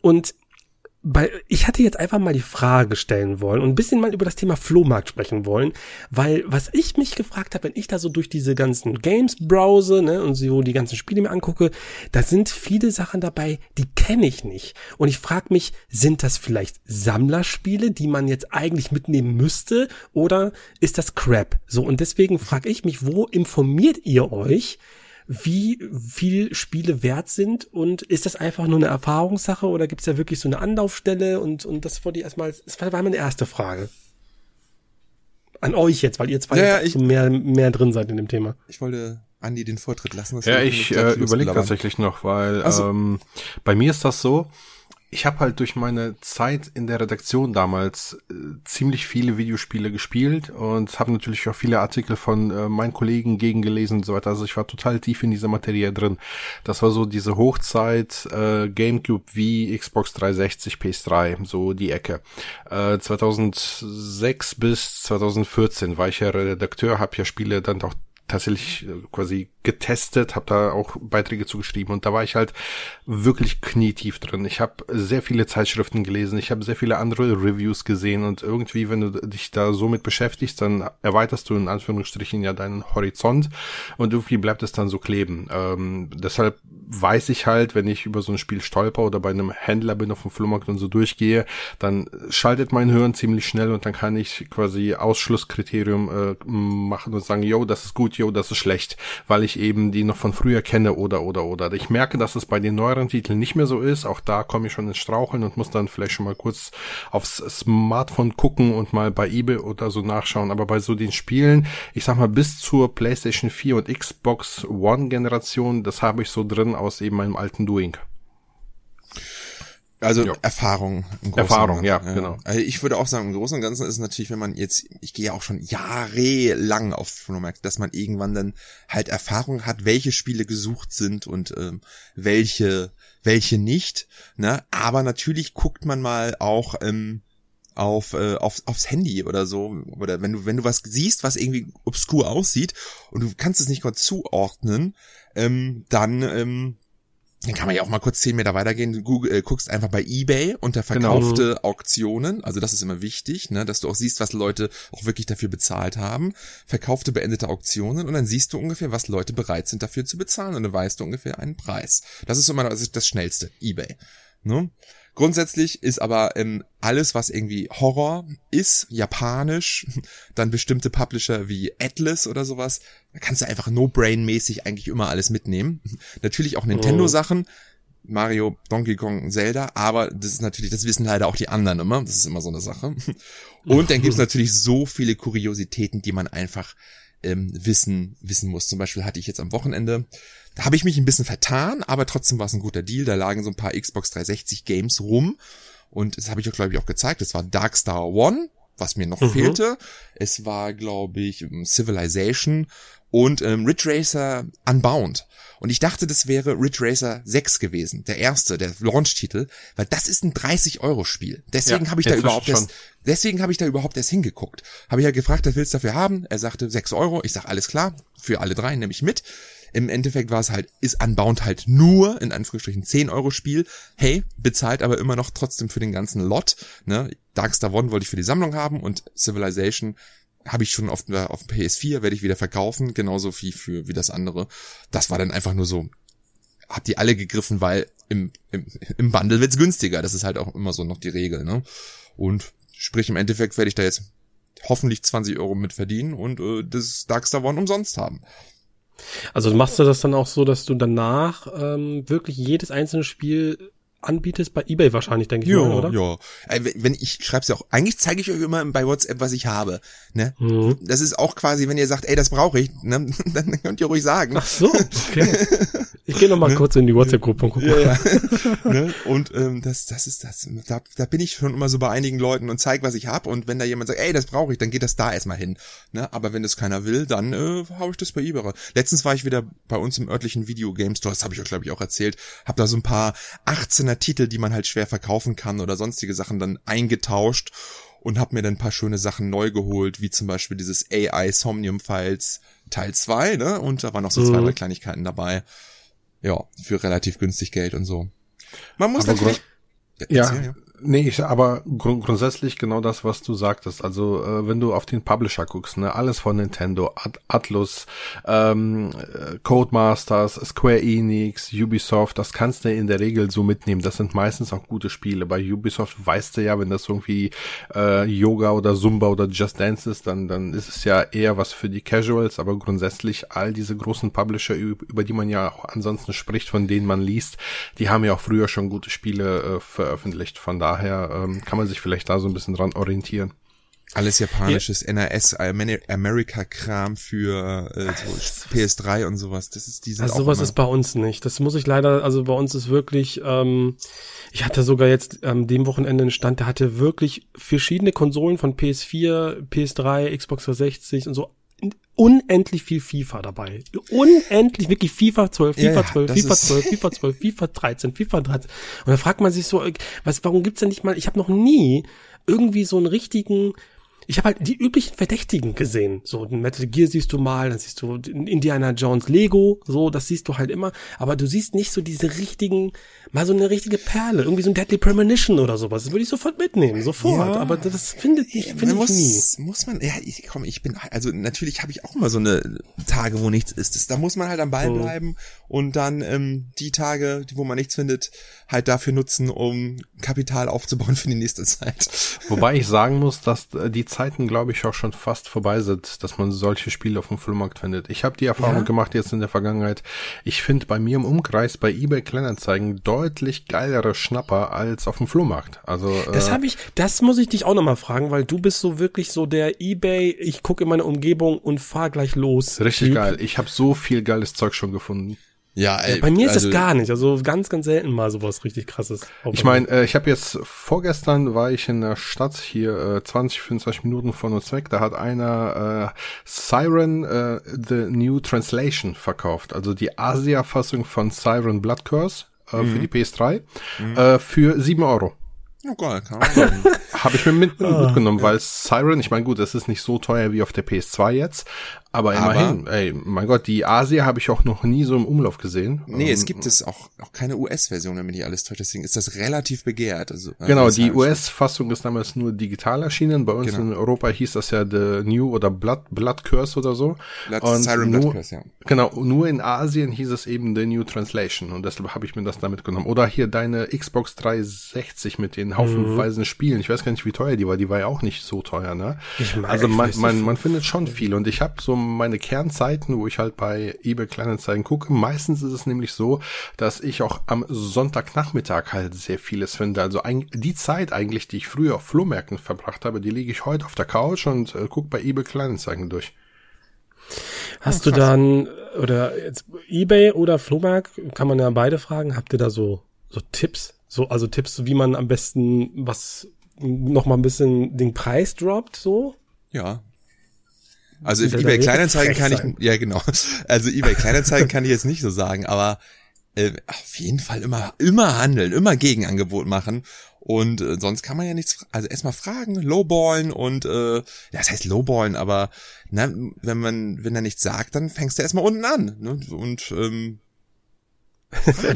S2: Und bei, ich hatte jetzt einfach mal die Frage stellen wollen und ein bisschen mal über das Thema Flohmarkt sprechen wollen, weil was ich mich gefragt habe, wenn ich da so durch diese ganzen Games browse ne, und so die ganzen Spiele mir angucke, da sind viele Sachen dabei, die kenne ich nicht. Und ich frage mich, sind das vielleicht Sammlerspiele, die man jetzt eigentlich mitnehmen müsste oder ist das Crap? So, und deswegen frage ich mich, wo informiert ihr euch? Wie viel Spiele wert sind und ist das einfach nur eine Erfahrungssache oder gibt es da wirklich so eine Anlaufstelle und, und das wollte ich erstmal, das war meine erste Frage. An euch jetzt, weil ihr zwei
S1: Ja, ja,
S2: jetzt
S1: ich-
S2: mehr, mehr drin seid in dem Thema.
S1: Ich wollte Andi den Vortritt lassen.
S3: Ja, ich äh, überlege tatsächlich noch, weil
S1: Also-
S3: ähm, bei mir ist das so, ich habe halt durch meine Zeit in der Redaktion damals äh, ziemlich viele Videospiele gespielt und habe natürlich auch viele Artikel von äh, meinen Kollegen gegengelesen und so weiter. Also ich war total tief in dieser Materie drin. Das war so diese Hochzeit äh, GameCube wie Xbox 360, PS3, so die Ecke. Äh, 2006 bis 2014 war ich ja Redakteur, habe ja Spiele dann auch tatsächlich äh, quasi getestet, habe da auch Beiträge zugeschrieben und da war ich halt wirklich knietief drin. Ich habe sehr viele Zeitschriften gelesen, ich habe sehr viele andere Reviews gesehen und irgendwie, wenn du dich da so mit beschäftigst, dann erweiterst du in Anführungsstrichen ja deinen Horizont und irgendwie bleibt es dann so kleben. Ähm, deshalb weiß ich halt, wenn ich über so ein Spiel stolper oder bei einem Händler bin auf dem Flohmarkt und so durchgehe, dann schaltet mein Hirn ziemlich schnell und dann kann ich quasi Ausschlusskriterium äh, machen und sagen, yo, das ist gut, yo, das ist schlecht, weil ich eben die noch von früher kenne oder oder oder. Ich merke, dass es bei den neueren Titeln nicht mehr so ist. Auch da komme ich schon ins Straucheln und muss dann vielleicht schon mal kurz aufs Smartphone gucken und mal bei eBay oder so nachschauen. Aber bei so den Spielen, ich sag mal bis zur PlayStation 4 und Xbox One Generation, das habe ich so drin aus eben meinem alten Doing.
S1: Also
S3: Ja.
S1: Erfahrung. Im
S3: Erfahrung, ja,
S1: Ganzen,
S3: genau.
S1: Also ich würde auch sagen, im Großen und Ganzen ist es natürlich, wenn man jetzt, ich gehe ja auch schon jahrelang auf Flohmärkte, dass man irgendwann dann halt Erfahrung hat, welche Spiele gesucht sind und ähm, welche, welche nicht. Ne? Aber natürlich guckt man mal auch ähm, auf, äh, auf, aufs Handy oder so. Oder wenn du, wenn du was siehst, was irgendwie obskur aussieht und du kannst es nicht kurz zuordnen, ähm, dann ähm, dann kann man ja auch mal kurz zehn Meter weitergehen. Du Google, äh, guckst einfach bei eBay unter verkaufte Auktionen. Also das ist immer wichtig, ne, dass du auch siehst, was Leute auch wirklich dafür bezahlt haben. Verkaufte beendete Auktionen und dann siehst du ungefähr, was Leute bereit sind dafür zu bezahlen und dann weißt du ungefähr einen Preis. Das ist immer das, das Schnellste, eBay. Ne? Grundsätzlich ist aber ähm, alles, was irgendwie Horror ist, japanisch, (laughs) dann bestimmte Publisher wie Atlas oder sowas, da kannst du einfach no-brain-mäßig eigentlich immer alles mitnehmen. (laughs) Natürlich auch Nintendo-Sachen, Mario, Donkey Kong, Zelda, aber das ist natürlich, das wissen leider auch die anderen immer, das ist immer so eine Sache. (laughs) Und dann gibt's natürlich so viele Kuriositäten, die man einfach ähm, wissen, wissen muss. Zum Beispiel hatte ich jetzt am Wochenende, da habe ich mich ein bisschen vertan, aber trotzdem war es ein guter Deal. Da lagen so ein paar Xbox 360 Games rum. Und das habe ich auch, glaube ich, auch gezeigt. Das war Darkstar One, was mir noch
S2: Mhm.
S1: fehlte. Es war, glaube ich, ähm, Civilization und ähm, Ridge Racer Unbound. Und ich dachte, das wäre Ridge Racer 6 gewesen, der erste, der Launch-Titel, weil das ist ein 30-Euro-Spiel. Deswegen
S3: Ja,
S1: habe ich da überhaupt erst, deswegen habe ich da überhaupt erst hingeguckt. Habe ich ja gefragt, was willst du dafür haben? Er sagte 6 Euro. Ich sag alles klar, für alle drei nehme ich mit. Im Endeffekt war es halt, ist Unbound halt nur, in Anführungsstrichen, 10 Euro Spiel. Hey, bezahlt aber immer noch trotzdem für den ganzen Lot. Ne? Darkstar One wollte ich für die Sammlung haben und Civilization habe ich schon auf, auf dem PS4, werde ich wieder verkaufen, genauso wie für wie das andere. Das war dann einfach nur so, hab die alle gegriffen, weil im, im, im Bundle wird's günstiger. Das ist halt auch immer so noch die Regel, ne? Und sprich, im Endeffekt werde ich da jetzt hoffentlich 20 Euro mit verdienen und äh, das Darkstar One umsonst haben.
S2: Also machst du das dann auch so, dass du danach ähm, wirklich jedes einzelne Spiel anbietest, bei eBay wahrscheinlich, denke ich
S1: ja,
S2: mal, oder?
S1: Ja, wenn ich schreib's ja auch, eigentlich zeige ich euch immer bei WhatsApp, was ich habe. Ne? Mhm. Das ist auch quasi, wenn ihr sagt, ey, das brauche ich, ne? (laughs) dann könnt ihr ruhig sagen.
S2: Ach so, okay. Ich gehe noch mal ne? kurz in die WhatsApp-Gruppe und gucke. Ja, ja. (laughs)
S1: ne? Und ähm, das, das ist das. Da, da bin ich schon immer so bei einigen Leuten und zeig, was ich habe. Und wenn da jemand sagt, ey, das brauche ich, dann geht das da erstmal hin. Ne? Aber wenn das keiner will, dann äh, hau ich das bei eBay. Letztens war ich wieder bei uns im örtlichen Videogame Store, das habe ich euch, glaube ich, auch erzählt, habe da so ein paar 18er Titel, die man halt schwer verkaufen kann oder sonstige Sachen dann eingetauscht und habe mir dann ein paar schöne Sachen neu geholt, wie zum Beispiel dieses AI Somnium Files Teil 2, ne? Und da waren noch so mhm. zwei, drei Kleinigkeiten dabei. Ja, für relativ günstig Geld und so. Man muss
S3: Aber natürlich. Ja, ja, Nee, ich, aber grund grundsätzlich genau das, was du sagtest. Also äh, wenn du auf den Publisher guckst, ne, alles von Nintendo, At Atlus, ähm, äh, Codemasters, Square Enix, Ubisoft, das kannst du in der Regel so mitnehmen. Das sind meistens auch gute Spiele. Bei Ubisoft weißt du ja, wenn das irgendwie äh, Yoga oder Zumba oder Just Dance ist, dann dann ist es ja eher was für die Casuals. Aber grundsätzlich all diese großen Publisher, über die man ja auch ansonsten spricht, von denen man liest, die haben ja auch früher schon gute Spiele äh, veröffentlicht. Von daher daher ähm, kann man sich vielleicht da so ein bisschen dran orientieren.
S1: Alles japanisches ja. NRS America Kram für äh, so PS3 und sowas. Das ist diese.
S2: Also sowas ist bei uns nicht. Das muss ich leider. Also bei uns ist wirklich. Ähm, ich hatte sogar jetzt ähm, dem Wochenende einen Stand, der hatte wirklich verschiedene Konsolen von PS4, PS3, Xbox 360 und so unendlich viel FIFA dabei. Unendlich, wirklich FIFA 12, FIFA ja, 12, FIFA 12, FIFA 12, FIFA 13, FIFA 13. Und da fragt man sich so, was, warum gibt's denn nicht mal, ich habe noch nie irgendwie so einen richtigen ich habe halt die üblichen Verdächtigen gesehen. So Metal Gear siehst du mal, dann siehst du Indiana Jones Lego, so, das siehst du halt immer. Aber du siehst nicht so diese richtigen, mal so eine richtige Perle, irgendwie so ein Deadly Premonition oder sowas. Das würde ich sofort mitnehmen, sofort. Ja, aber das findet ich, finde ich
S1: muss,
S2: nie.
S1: Muss man, ja, ich, komm, ich bin, also natürlich habe ich auch immer so eine Tage, wo nichts ist. Das, da muss man halt am Ball bleiben mhm. und dann ähm, die Tage, wo man nichts findet, halt dafür nutzen, um Kapital aufzubauen für die nächste (laughs) Zeit.
S3: Wobei ich sagen muss, dass die Zeiten, glaube ich, auch schon fast vorbei sind, dass man solche Spiele auf dem Flohmarkt findet. Ich habe die Erfahrung ja? gemacht jetzt in der Vergangenheit. Ich finde bei mir im Umkreis bei eBay Kleinanzeigen deutlich geilere Schnapper als auf dem Flohmarkt. Also
S2: das äh, habe ich, das muss ich dich auch nochmal fragen, weil du bist so wirklich so der eBay. Ich gucke in meine Umgebung und fahr gleich los.
S3: Richtig typ. geil. Ich habe so viel geiles Zeug schon gefunden.
S2: Ja, ey, bei mir ist also, das gar nicht. Also ganz, ganz selten mal sowas richtig krasses.
S3: Ich meine, äh, ich habe jetzt vorgestern war ich in der Stadt hier äh, 20, 25 Minuten von uns weg. Da hat einer äh, Siren äh, The New Translation verkauft. Also die Asia-Fassung von Siren Blood Curse äh, mhm. für die PS3 mhm. äh, für sieben Euro. Oh geil, kann man (laughs) Habe ich mir mit, ah. mitgenommen, weil Siren, ich meine, gut, das ist nicht so teuer wie auf der PS2 jetzt, aber immerhin, ey, mein Gott, die Asia habe ich auch noch nie so im Umlauf gesehen.
S1: Nee, es ähm, gibt es auch, auch keine US-Version, wenn mich nicht alles täuscht, deswegen ist das relativ begehrt. Also,
S3: äh, genau, die US-Fassung ist damals nur digital erschienen, bei uns genau. in Europa hieß das ja The New oder Blood, Blood Curse oder so. Blood, und Siren nur, Blood Curse, ja. Genau, nur in Asien hieß es eben The New Translation und deshalb habe ich mir das da mitgenommen. Oder hier deine Xbox 360 mit den haufenweisen mhm. Spielen, ich weiß gar nicht, wie teuer die war, die war ja auch nicht so teuer, ne? Ich mein, also man, man, man findet schon viel und ich habe so meine Kernzeiten, wo ich halt bei eBay Kleinanzeigen gucke. Meistens ist es nämlich so, dass ich auch am Sonntagnachmittag halt sehr vieles finde. Also die Zeit eigentlich, die ich früher auf Flohmärkten verbracht habe, die lege ich heute auf der Couch und äh, gucke bei eBay Kleinanzeigen durch.
S2: Hast ja, du dann, oder jetzt eBay oder Flohmarkt, kann man ja beide fragen, habt ihr da so, so Tipps? So, also Tipps, wie man am besten was noch mal ein bisschen den Preis droppt, so?
S1: Ja, also eBay Kleinanzeigen kann ich, ja genau. Also eBay Kleinanzeigen kann ich jetzt nicht so sagen, aber äh, auf jeden Fall immer, immer handeln, immer Gegenangebot machen. Und äh, sonst kann man ja nichts, also erstmal fragen, lowballen und äh, ja, das heißt lowballen, aber ne, wenn man, wenn er nichts sagt, dann fängst du erstmal unten an. Ne? Und ähm,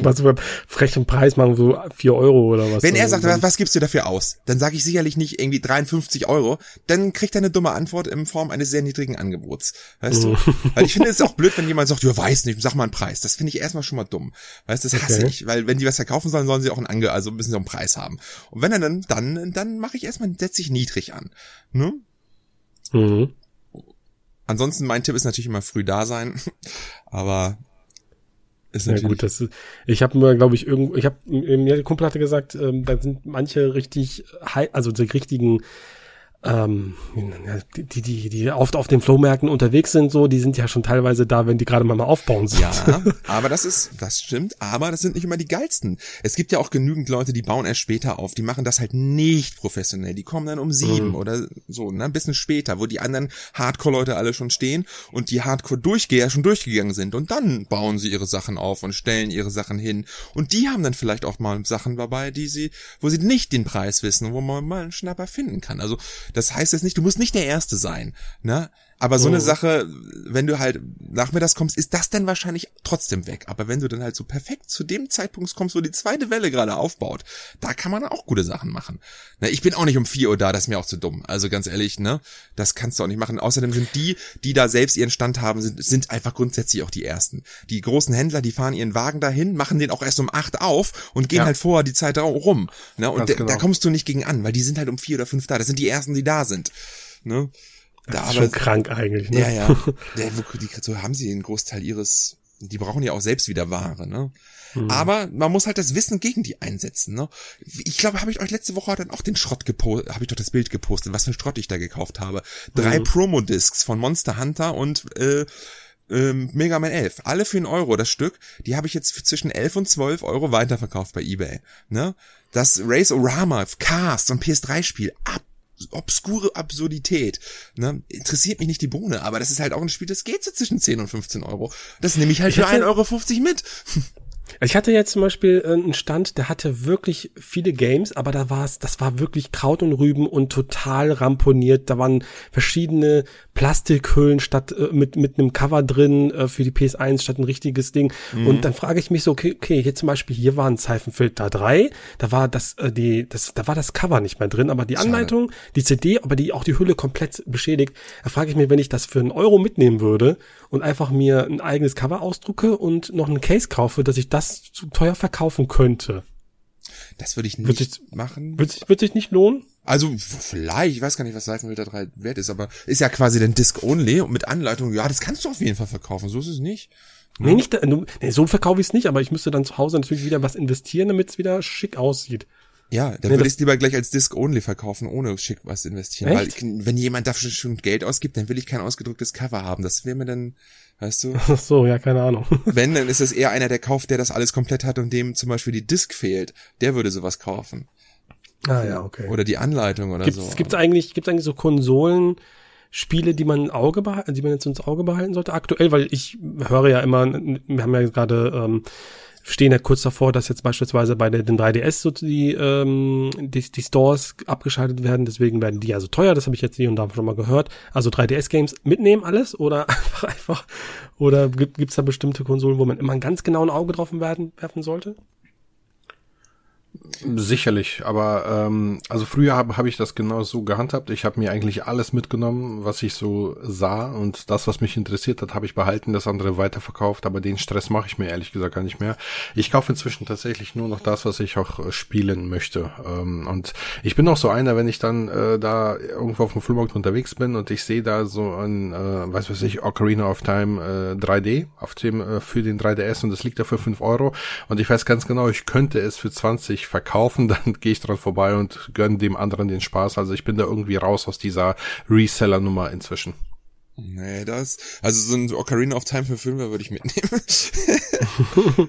S2: Mal so frechen Preis machen, so vier Euro oder was.
S1: Wenn er
S2: sagt,
S1: was, gibst du dafür aus? Dann sage ich sicherlich nicht irgendwie 53 Euro. Dann kriegt er eine dumme Antwort in Form eines sehr niedrigen Angebots. Weißt du? Mhm. Weil ich finde es (laughs) auch blöd, wenn jemand sagt, ja, weiß nicht, sag mal einen Preis. Das finde ich erstmal schon mal dumm. Weißt du, das hasse okay. ich. Weil wenn die was verkaufen sollen, sollen sie auch einen Ange also müssen sie auch einen Preis haben. Und wenn er dann, dann, dann mache ich erstmal, setze ich niedrig an. Ne? Mhm. Ansonsten mein Tipp ist natürlich immer früh da sein. (laughs) Aber
S2: ist ja gut, das ist, ich habe mir, glaube ich, irgendwo, ich habe mir der Kumpel hatte gesagt, ähm, da sind manche richtig, also die richtigen ähm, die, die, die oft auf den Flohmärkten unterwegs sind, so, die sind ja schon teilweise da, wenn die gerade mal aufbauen sind.
S1: Ja, (laughs) aber das ist, das stimmt, aber das sind nicht immer die geilsten. Es gibt ja auch genügend Leute, die bauen erst später auf, die machen das halt nicht professionell, die kommen dann um sieben mhm. oder so, ne, ein bisschen später, wo die anderen Hardcore-Leute alle schon stehen und die Hardcore-Durchgeher schon durchgegangen sind und dann bauen sie ihre Sachen auf und stellen ihre Sachen hin und die haben dann vielleicht auch mal Sachen dabei, die sie, wo sie nicht den Preis wissen, wo man mal einen Schnapper finden kann. Also das heißt jetzt nicht, du musst nicht der Erste sein, ne? Aber so oh. eine Sache, wenn du halt nachmittags kommst, ist das dann wahrscheinlich trotzdem weg. Aber wenn du dann halt so perfekt zu dem Zeitpunkt kommst, wo die zweite Welle gerade aufbaut, da kann man auch gute Sachen machen. Ne, ich bin auch nicht um vier Uhr da, das ist mir auch zu dumm. Also ganz ehrlich, ne, das kannst du auch nicht machen. Außerdem sind die, die da selbst ihren Stand haben, sind, sind einfach grundsätzlich auch die Ersten. Die großen Händler, die fahren ihren Wagen dahin, machen den auch erst um acht auf und gehen ja. halt vorher die Zeit rum. Ne, und genau. da kommst du nicht gegen an, weil die sind halt um vier oder fünf da. Das sind die Ersten, die da sind. Ne?
S2: Das da ist schon krank eigentlich, ne?
S1: Ja, ja. Der, die, so haben sie einen Großteil ihres, die brauchen ja auch selbst wieder Ware, ne? Hm. Aber man muss halt das Wissen gegen die einsetzen, ne? Ich glaube, habe ich euch letzte Woche dann auch den Schrott gepostet, habe ich doch das Bild gepostet, was für Schrott ich da gekauft habe. Drei hm. Promo-Discs von Monster Hunter und äh, ähm, Mega Man 11. Alle für einen Euro das Stück. Die habe ich jetzt zwischen 11 und 12 Euro weiterverkauft bei eBay. Ne? Das Race Orama, Cast und PS3-Spiel, ab obskure Absurdität. Ne? Interessiert mich nicht die Bohne, aber das ist halt auch ein Spiel, das geht so zwischen 10 und 15 Euro. Das nehme ich halt ich für 1,50 Euro mit. (laughs)
S2: Ich hatte jetzt zum Beispiel äh, einen Stand, der hatte wirklich viele Games, aber da war es, das war wirklich Kraut und Rüben und total ramponiert. Da waren verschiedene Plastikhüllen statt äh, mit mit einem Cover drin äh, für die PS1 statt ein richtiges Ding. Mhm. Und dann frage ich mich so, okay, okay, hier zum Beispiel hier war ein Seifenfilter 3, da war das äh, die das da war das Cover nicht mehr drin, aber die Anleitung, die CD, aber die auch die Hülle komplett beschädigt. Da frage ich mich, wenn ich das für einen Euro mitnehmen würde und einfach mir ein eigenes Cover ausdrucke und noch einen Case kaufe, dass ich das zu teuer verkaufen könnte.
S1: Das würde ich nicht
S2: wird
S1: sich, machen.
S2: Wird sich, wird sich nicht lohnen?
S1: Also vielleicht, ich weiß gar nicht, was Seifenfilter 3 wert ist, aber ist ja quasi den Disc only und mit Anleitung, ja, das kannst du auf jeden Fall verkaufen, so ist es nicht.
S2: Nee, nicht, nee, so verkaufe ich es nicht, aber ich müsste dann zu Hause natürlich wieder was investieren, damit es wieder schick aussieht.
S1: Ja, dann nee, würde ich es lieber gleich als Disc only verkaufen, ohne schick was investieren. Echt? Weil wenn jemand dafür schon Geld ausgibt, dann will ich kein ausgedrucktes Cover haben. Das wäre mir dann, weißt du? (laughs)
S2: Ach so, ja, keine Ahnung. (laughs)
S1: Wenn, dann ist es eher einer, der kauft, der das alles komplett hat und dem zum Beispiel die Disc fehlt. Der würde sowas kaufen.
S2: Ah ja, okay.
S1: Oder die Anleitung oder
S2: gibt's,
S1: so.
S2: Gibt's eigentlich, gibt's eigentlich so Konsolen, Spiele, die man Auge behalten, die man jetzt ins Auge behalten sollte aktuell, weil ich höre ja immer, wir haben ja gerade ähm, stehen ja kurz davor, dass jetzt beispielsweise bei den 3DS so die, ähm, die, die Stores abgeschaltet werden, deswegen werden die ja so teuer, das habe ich jetzt hier und da schon mal gehört. Also 3DS-Games mitnehmen alles oder (laughs) einfach einfach, oder gibt es da bestimmte Konsolen, wo man immer ein ganz genau ein Auge drauf werden, werfen sollte?
S3: Sicherlich, aber ähm, also früher habe hab ich das genau so gehandhabt. Ich habe mir eigentlich alles mitgenommen, was ich so sah und das, was mich interessiert hat, habe ich behalten, das andere weiterverkauft, aber den Stress mache ich mir ehrlich gesagt gar nicht mehr. Ich kaufe inzwischen tatsächlich nur noch das, was ich auch äh, spielen möchte. Ähm, und ich bin auch so einer, wenn ich dann äh, da irgendwo auf dem Flohmarkt unterwegs bin und ich sehe da so ein, äh, weiß was ich, Ocarina of Time äh, 3D auf dem äh, für den 3DS und das liegt da für 5 Euro und ich weiß ganz genau, ich könnte es für 20 verkaufen, (laughs) dann gehe ich dran vorbei und gönne dem anderen den Spaß. Also ich bin da irgendwie raus aus dieser Reseller-Nummer inzwischen.
S1: Nee, das, also so ein Ocarina of Time für Filme würde ich mitnehmen.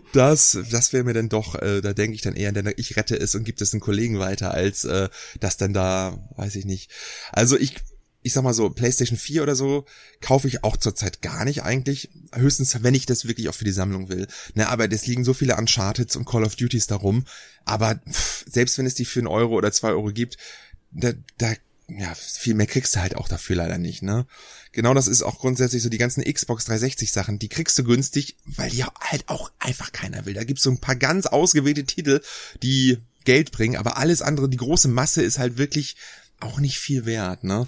S1: (laughs) das, das wäre mir dann doch, äh, da denke ich dann eher, denn ich rette es und gibt es einen Kollegen weiter, als äh, das dann da, weiß ich nicht. Also ich ich sag mal so, PlayStation 4 oder so kaufe ich auch zurzeit gar nicht eigentlich. Höchstens, wenn ich das wirklich auch für die Sammlung will. Ne, aber es liegen so viele Uncharted und Call of Duties darum. Aber pff, selbst wenn es die für einen Euro oder zwei Euro gibt, da, da, ja, viel mehr kriegst du halt auch dafür leider nicht, ne? Genau das ist auch grundsätzlich so die ganzen Xbox 360 Sachen, die kriegst du günstig, weil die halt auch einfach keiner will. Da gibt's so ein paar ganz ausgewählte Titel, die Geld bringen, aber alles andere, die große Masse ist halt wirklich auch nicht viel wert, ne?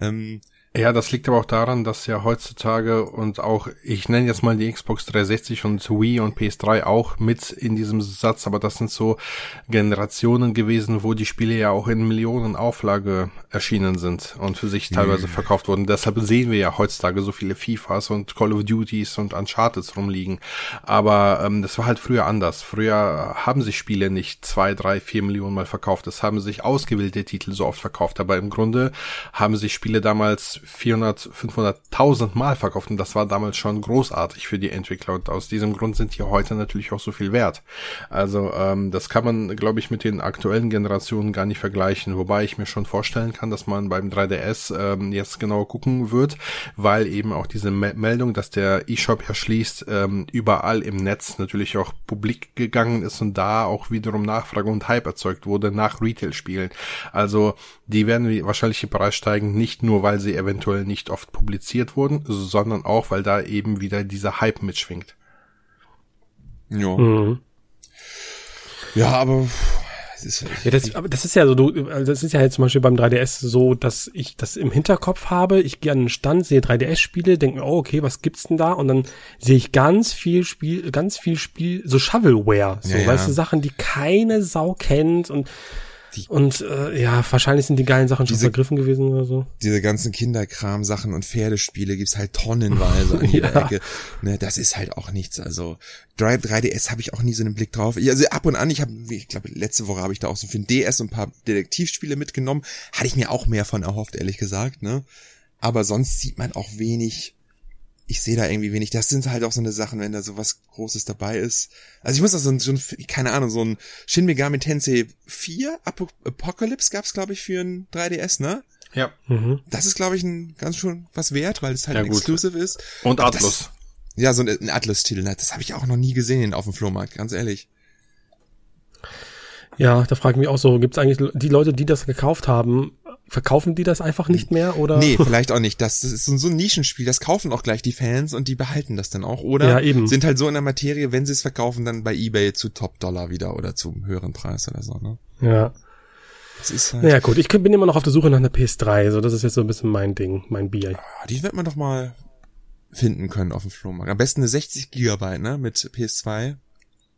S3: Ähm, ja, das liegt aber auch daran, dass ja heutzutage und auch, ich nenne jetzt mal die Xbox 360 und Wii und PS3 auch mit in diesem Satz, aber das sind so Generationen gewesen, wo die Spiele ja auch in Millionen Auflage erschienen sind und für sich teilweise mhm. verkauft wurden. Deshalb sehen wir ja heutzutage so viele FIFAs und Call of Duties und Uncharted rumliegen. Aber ähm, das war halt früher anders. Früher haben sich Spiele nicht zwei, drei, vier Millionen Mal verkauft. Es haben sich ausgewählte Titel so oft verkauft. Aber im Grunde haben sich Spiele damals 400, 500.000 Mal verkauft und das war damals schon großartig für die Entwickler und aus diesem Grund sind die heute natürlich auch so viel wert. Also ähm, das kann man, glaube ich, mit den aktuellen Generationen gar nicht vergleichen, wobei ich mir schon vorstellen kann, dass man beim 3DS ähm, jetzt genau gucken wird, weil eben auch diese Me Meldung, dass der eShop ja schließt, ähm, überall im Netz natürlich auch publik gegangen ist und da auch wiederum Nachfrage und Hype erzeugt wurde nach Retail-Spielen. Also die werden wahrscheinlich die Preis steigen, nicht nur, weil sie eventuell eventuell nicht oft publiziert wurden, sondern auch, weil da eben wieder dieser Hype mitschwingt.
S1: Ja. Mhm. Ja, aber
S2: ja, das, aber das ist ja so, du, das ist ja jetzt zum Beispiel beim 3DS so, dass ich das im Hinterkopf habe. Ich gehe an den Stand, sehe 3DS-Spiele, denke mir, oh, okay, was gibt's denn da? Und dann sehe ich ganz viel Spiel, ganz viel Spiel, so Shovelware, so, ja, weißt ja. du, Sachen, die keine Sau kennt und die, und äh, ja, wahrscheinlich sind die geilen Sachen schon diese, vergriffen gewesen oder so.
S1: Diese ganzen Kinderkram-Sachen und Pferdespiele gibt's halt tonnenweise an (laughs) jeder ja. Ecke. Ne, das ist halt auch nichts. Also 3, 3DS habe ich auch nie so einen Blick drauf. Also ab und an, ich habe, ich glaube, letzte Woche habe ich da auch so für ein DS ein paar Detektivspiele mitgenommen. Hatte ich mir auch mehr von erhofft, ehrlich gesagt. Ne? Aber sonst sieht man auch wenig ich sehe da irgendwie wenig. Das sind halt auch so eine Sachen, wenn da so was Großes dabei ist. Also ich muss auch so ein, so ein keine Ahnung, so ein Shin Megami Tensei 4 Apo Apocalypse gab's glaube ich für ein 3DS, ne?
S3: Ja.
S1: Mhm. Das ist glaube ich ein ganz schon was wert, weil es halt ja, exclusive ist.
S3: Und Atlus.
S1: Das, ja, so ein, ein Atlus-Titel, ne? das habe ich auch noch nie gesehen auf dem Flohmarkt, ganz ehrlich.
S2: Ja, da frage ich mich auch so, gibt es eigentlich die Leute, die das gekauft haben, verkaufen die das einfach nicht mehr oder?
S1: Nee, (laughs) vielleicht auch nicht. Das, das ist so ein Nischenspiel, das kaufen auch gleich die Fans und die behalten das dann auch. Oder
S2: ja, eben.
S1: sind halt so in der Materie, wenn sie es verkaufen, dann bei Ebay zu Top-Dollar wieder oder zum höheren Preis oder so, ne?
S2: Ja. Das ist halt. Naja, gut, ich bin immer noch auf der Suche nach einer PS3, so das ist jetzt so ein bisschen mein Ding, mein Bier.
S1: Ah, die wird man doch mal finden können auf dem Flohmarkt. Am besten eine 60 Gigabyte, ne, mit PS2.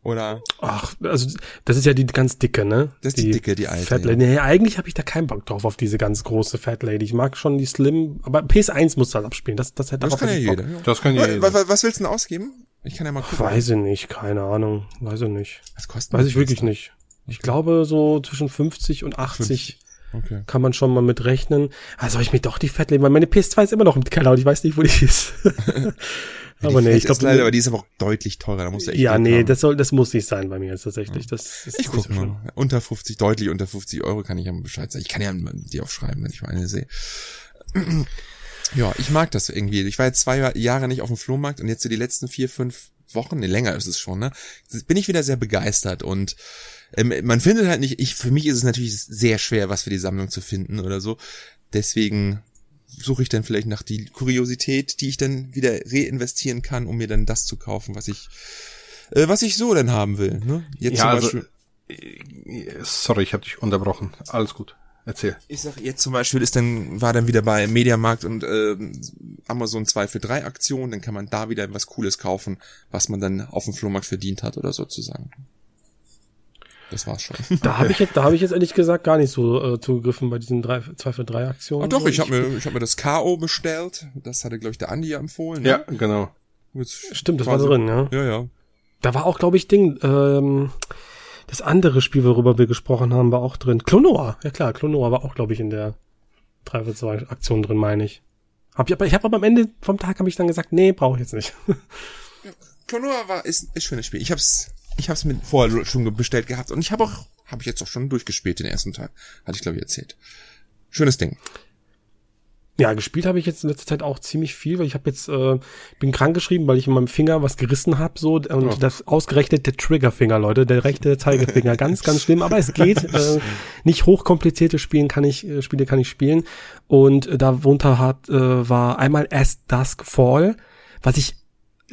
S1: Oder?
S2: Ach, also das ist ja die ganz dicke, ne?
S1: Das ist die, die dicke, die alte.
S2: Fat Lady. Ja. Nee, eigentlich habe ich da keinen Bock drauf auf diese ganz große Fat Lady. Ich mag schon die Slim, aber PS1 muss das abspielen. Das, das,
S1: hätte das kann ja jeder.
S3: Das kann ja jeder.
S1: Was, was willst du denn ausgeben? Ich kann ja mal gucken.
S2: Weiß ich nicht, keine Ahnung. Weiß ich nicht.
S1: Was kostet
S2: Weiß ich wirklich nicht. Ich glaube so zwischen 50 und 80 okay. kann man schon mal mit rechnen. Also soll ich mir doch die Fat Lady, weil meine PS2 ist immer noch im Keller und ich weiß nicht, wo die ist. (laughs) (laughs)
S1: Ja, aber nee, ich glaube, aber die ist aber auch deutlich teurer. Da musst du echt
S2: ja, nee, haben. das soll, das muss nicht sein bei mir jetzt tatsächlich. Das
S1: ist ich guck mal. Schön. Unter 50, deutlich unter 50 Euro kann ich ja Bescheid sagen. Ich kann ja die aufschreiben, wenn ich mal eine sehe. (clears throat) ja, ich mag das irgendwie. Ich war jetzt zwei Jahre nicht auf dem Flohmarkt und jetzt so die letzten vier, fünf Wochen, nee, länger ist es schon, ne? Bin ich wieder sehr begeistert und ähm, man findet halt nicht, ich, für mich ist es natürlich sehr schwer, was für die Sammlung zu finden oder so. Deswegen suche ich dann vielleicht nach die Kuriosität, die ich dann wieder reinvestieren kann, um mir dann das zu kaufen, was ich, äh, was ich so dann haben will. Ne?
S3: Jetzt ja, zum also, Beispiel. Also, sorry, ich habe dich unterbrochen. Alles gut. Erzähl.
S1: Ich sag jetzt zum Beispiel ist dann, war dann wieder bei Mediamarkt und äh, Amazon 2 für 3 Aktionen, dann kann man da wieder was Cooles kaufen, was man dann auf dem Flohmarkt verdient hat oder sozusagen. Das war's schon. (laughs)
S2: Da habe ich jetzt, da habe ich jetzt ehrlich gesagt gar nicht so äh, zugegriffen bei diesen drei, zwei für drei Aktionen.
S1: Ah, doch, ich habe mir, ich habe mir das KO bestellt. Das hatte, glaube ich, der Andi ja empfohlen.
S3: Ne? Ja, genau.
S2: Jetzt Stimmt, das war drin, ja.
S1: Ja, ja.
S2: Da war auch, glaube ich, Ding, ähm, das andere Spiel, worüber wir gesprochen haben, war auch drin. Klonoa, ja klar, Klonoa war auch, glaube ich, in der 3 für 2 Aktion drin, meine ich. Hab ich, aber ich habe aber am Ende vom Tag habe ich dann gesagt, nee, brauche ich jetzt nicht. (laughs)
S1: Klonoa war ist ist schönes Spiel. Ich hab's ich habe es mir vorher schon bestellt gehabt und ich habe auch, habe ich jetzt auch schon durchgespielt den ersten Teil. Hatte ich glaube ich erzählt. Schönes Ding.
S2: Ja, gespielt habe ich jetzt in letzter Zeit auch ziemlich viel, weil ich habe jetzt äh, bin krank geschrieben, weil ich in meinem Finger was gerissen habe so und
S1: Oh.
S2: das ausgerechnet der Triggerfinger, Leute, der rechte Zeigefinger, (laughs) ganz ganz schlimm, aber es geht. äh, nicht hochkomplizierte Spielen kann ich äh, Spiele kann ich spielen und äh, darunter hat äh, war einmal As Dusk Fall, was ich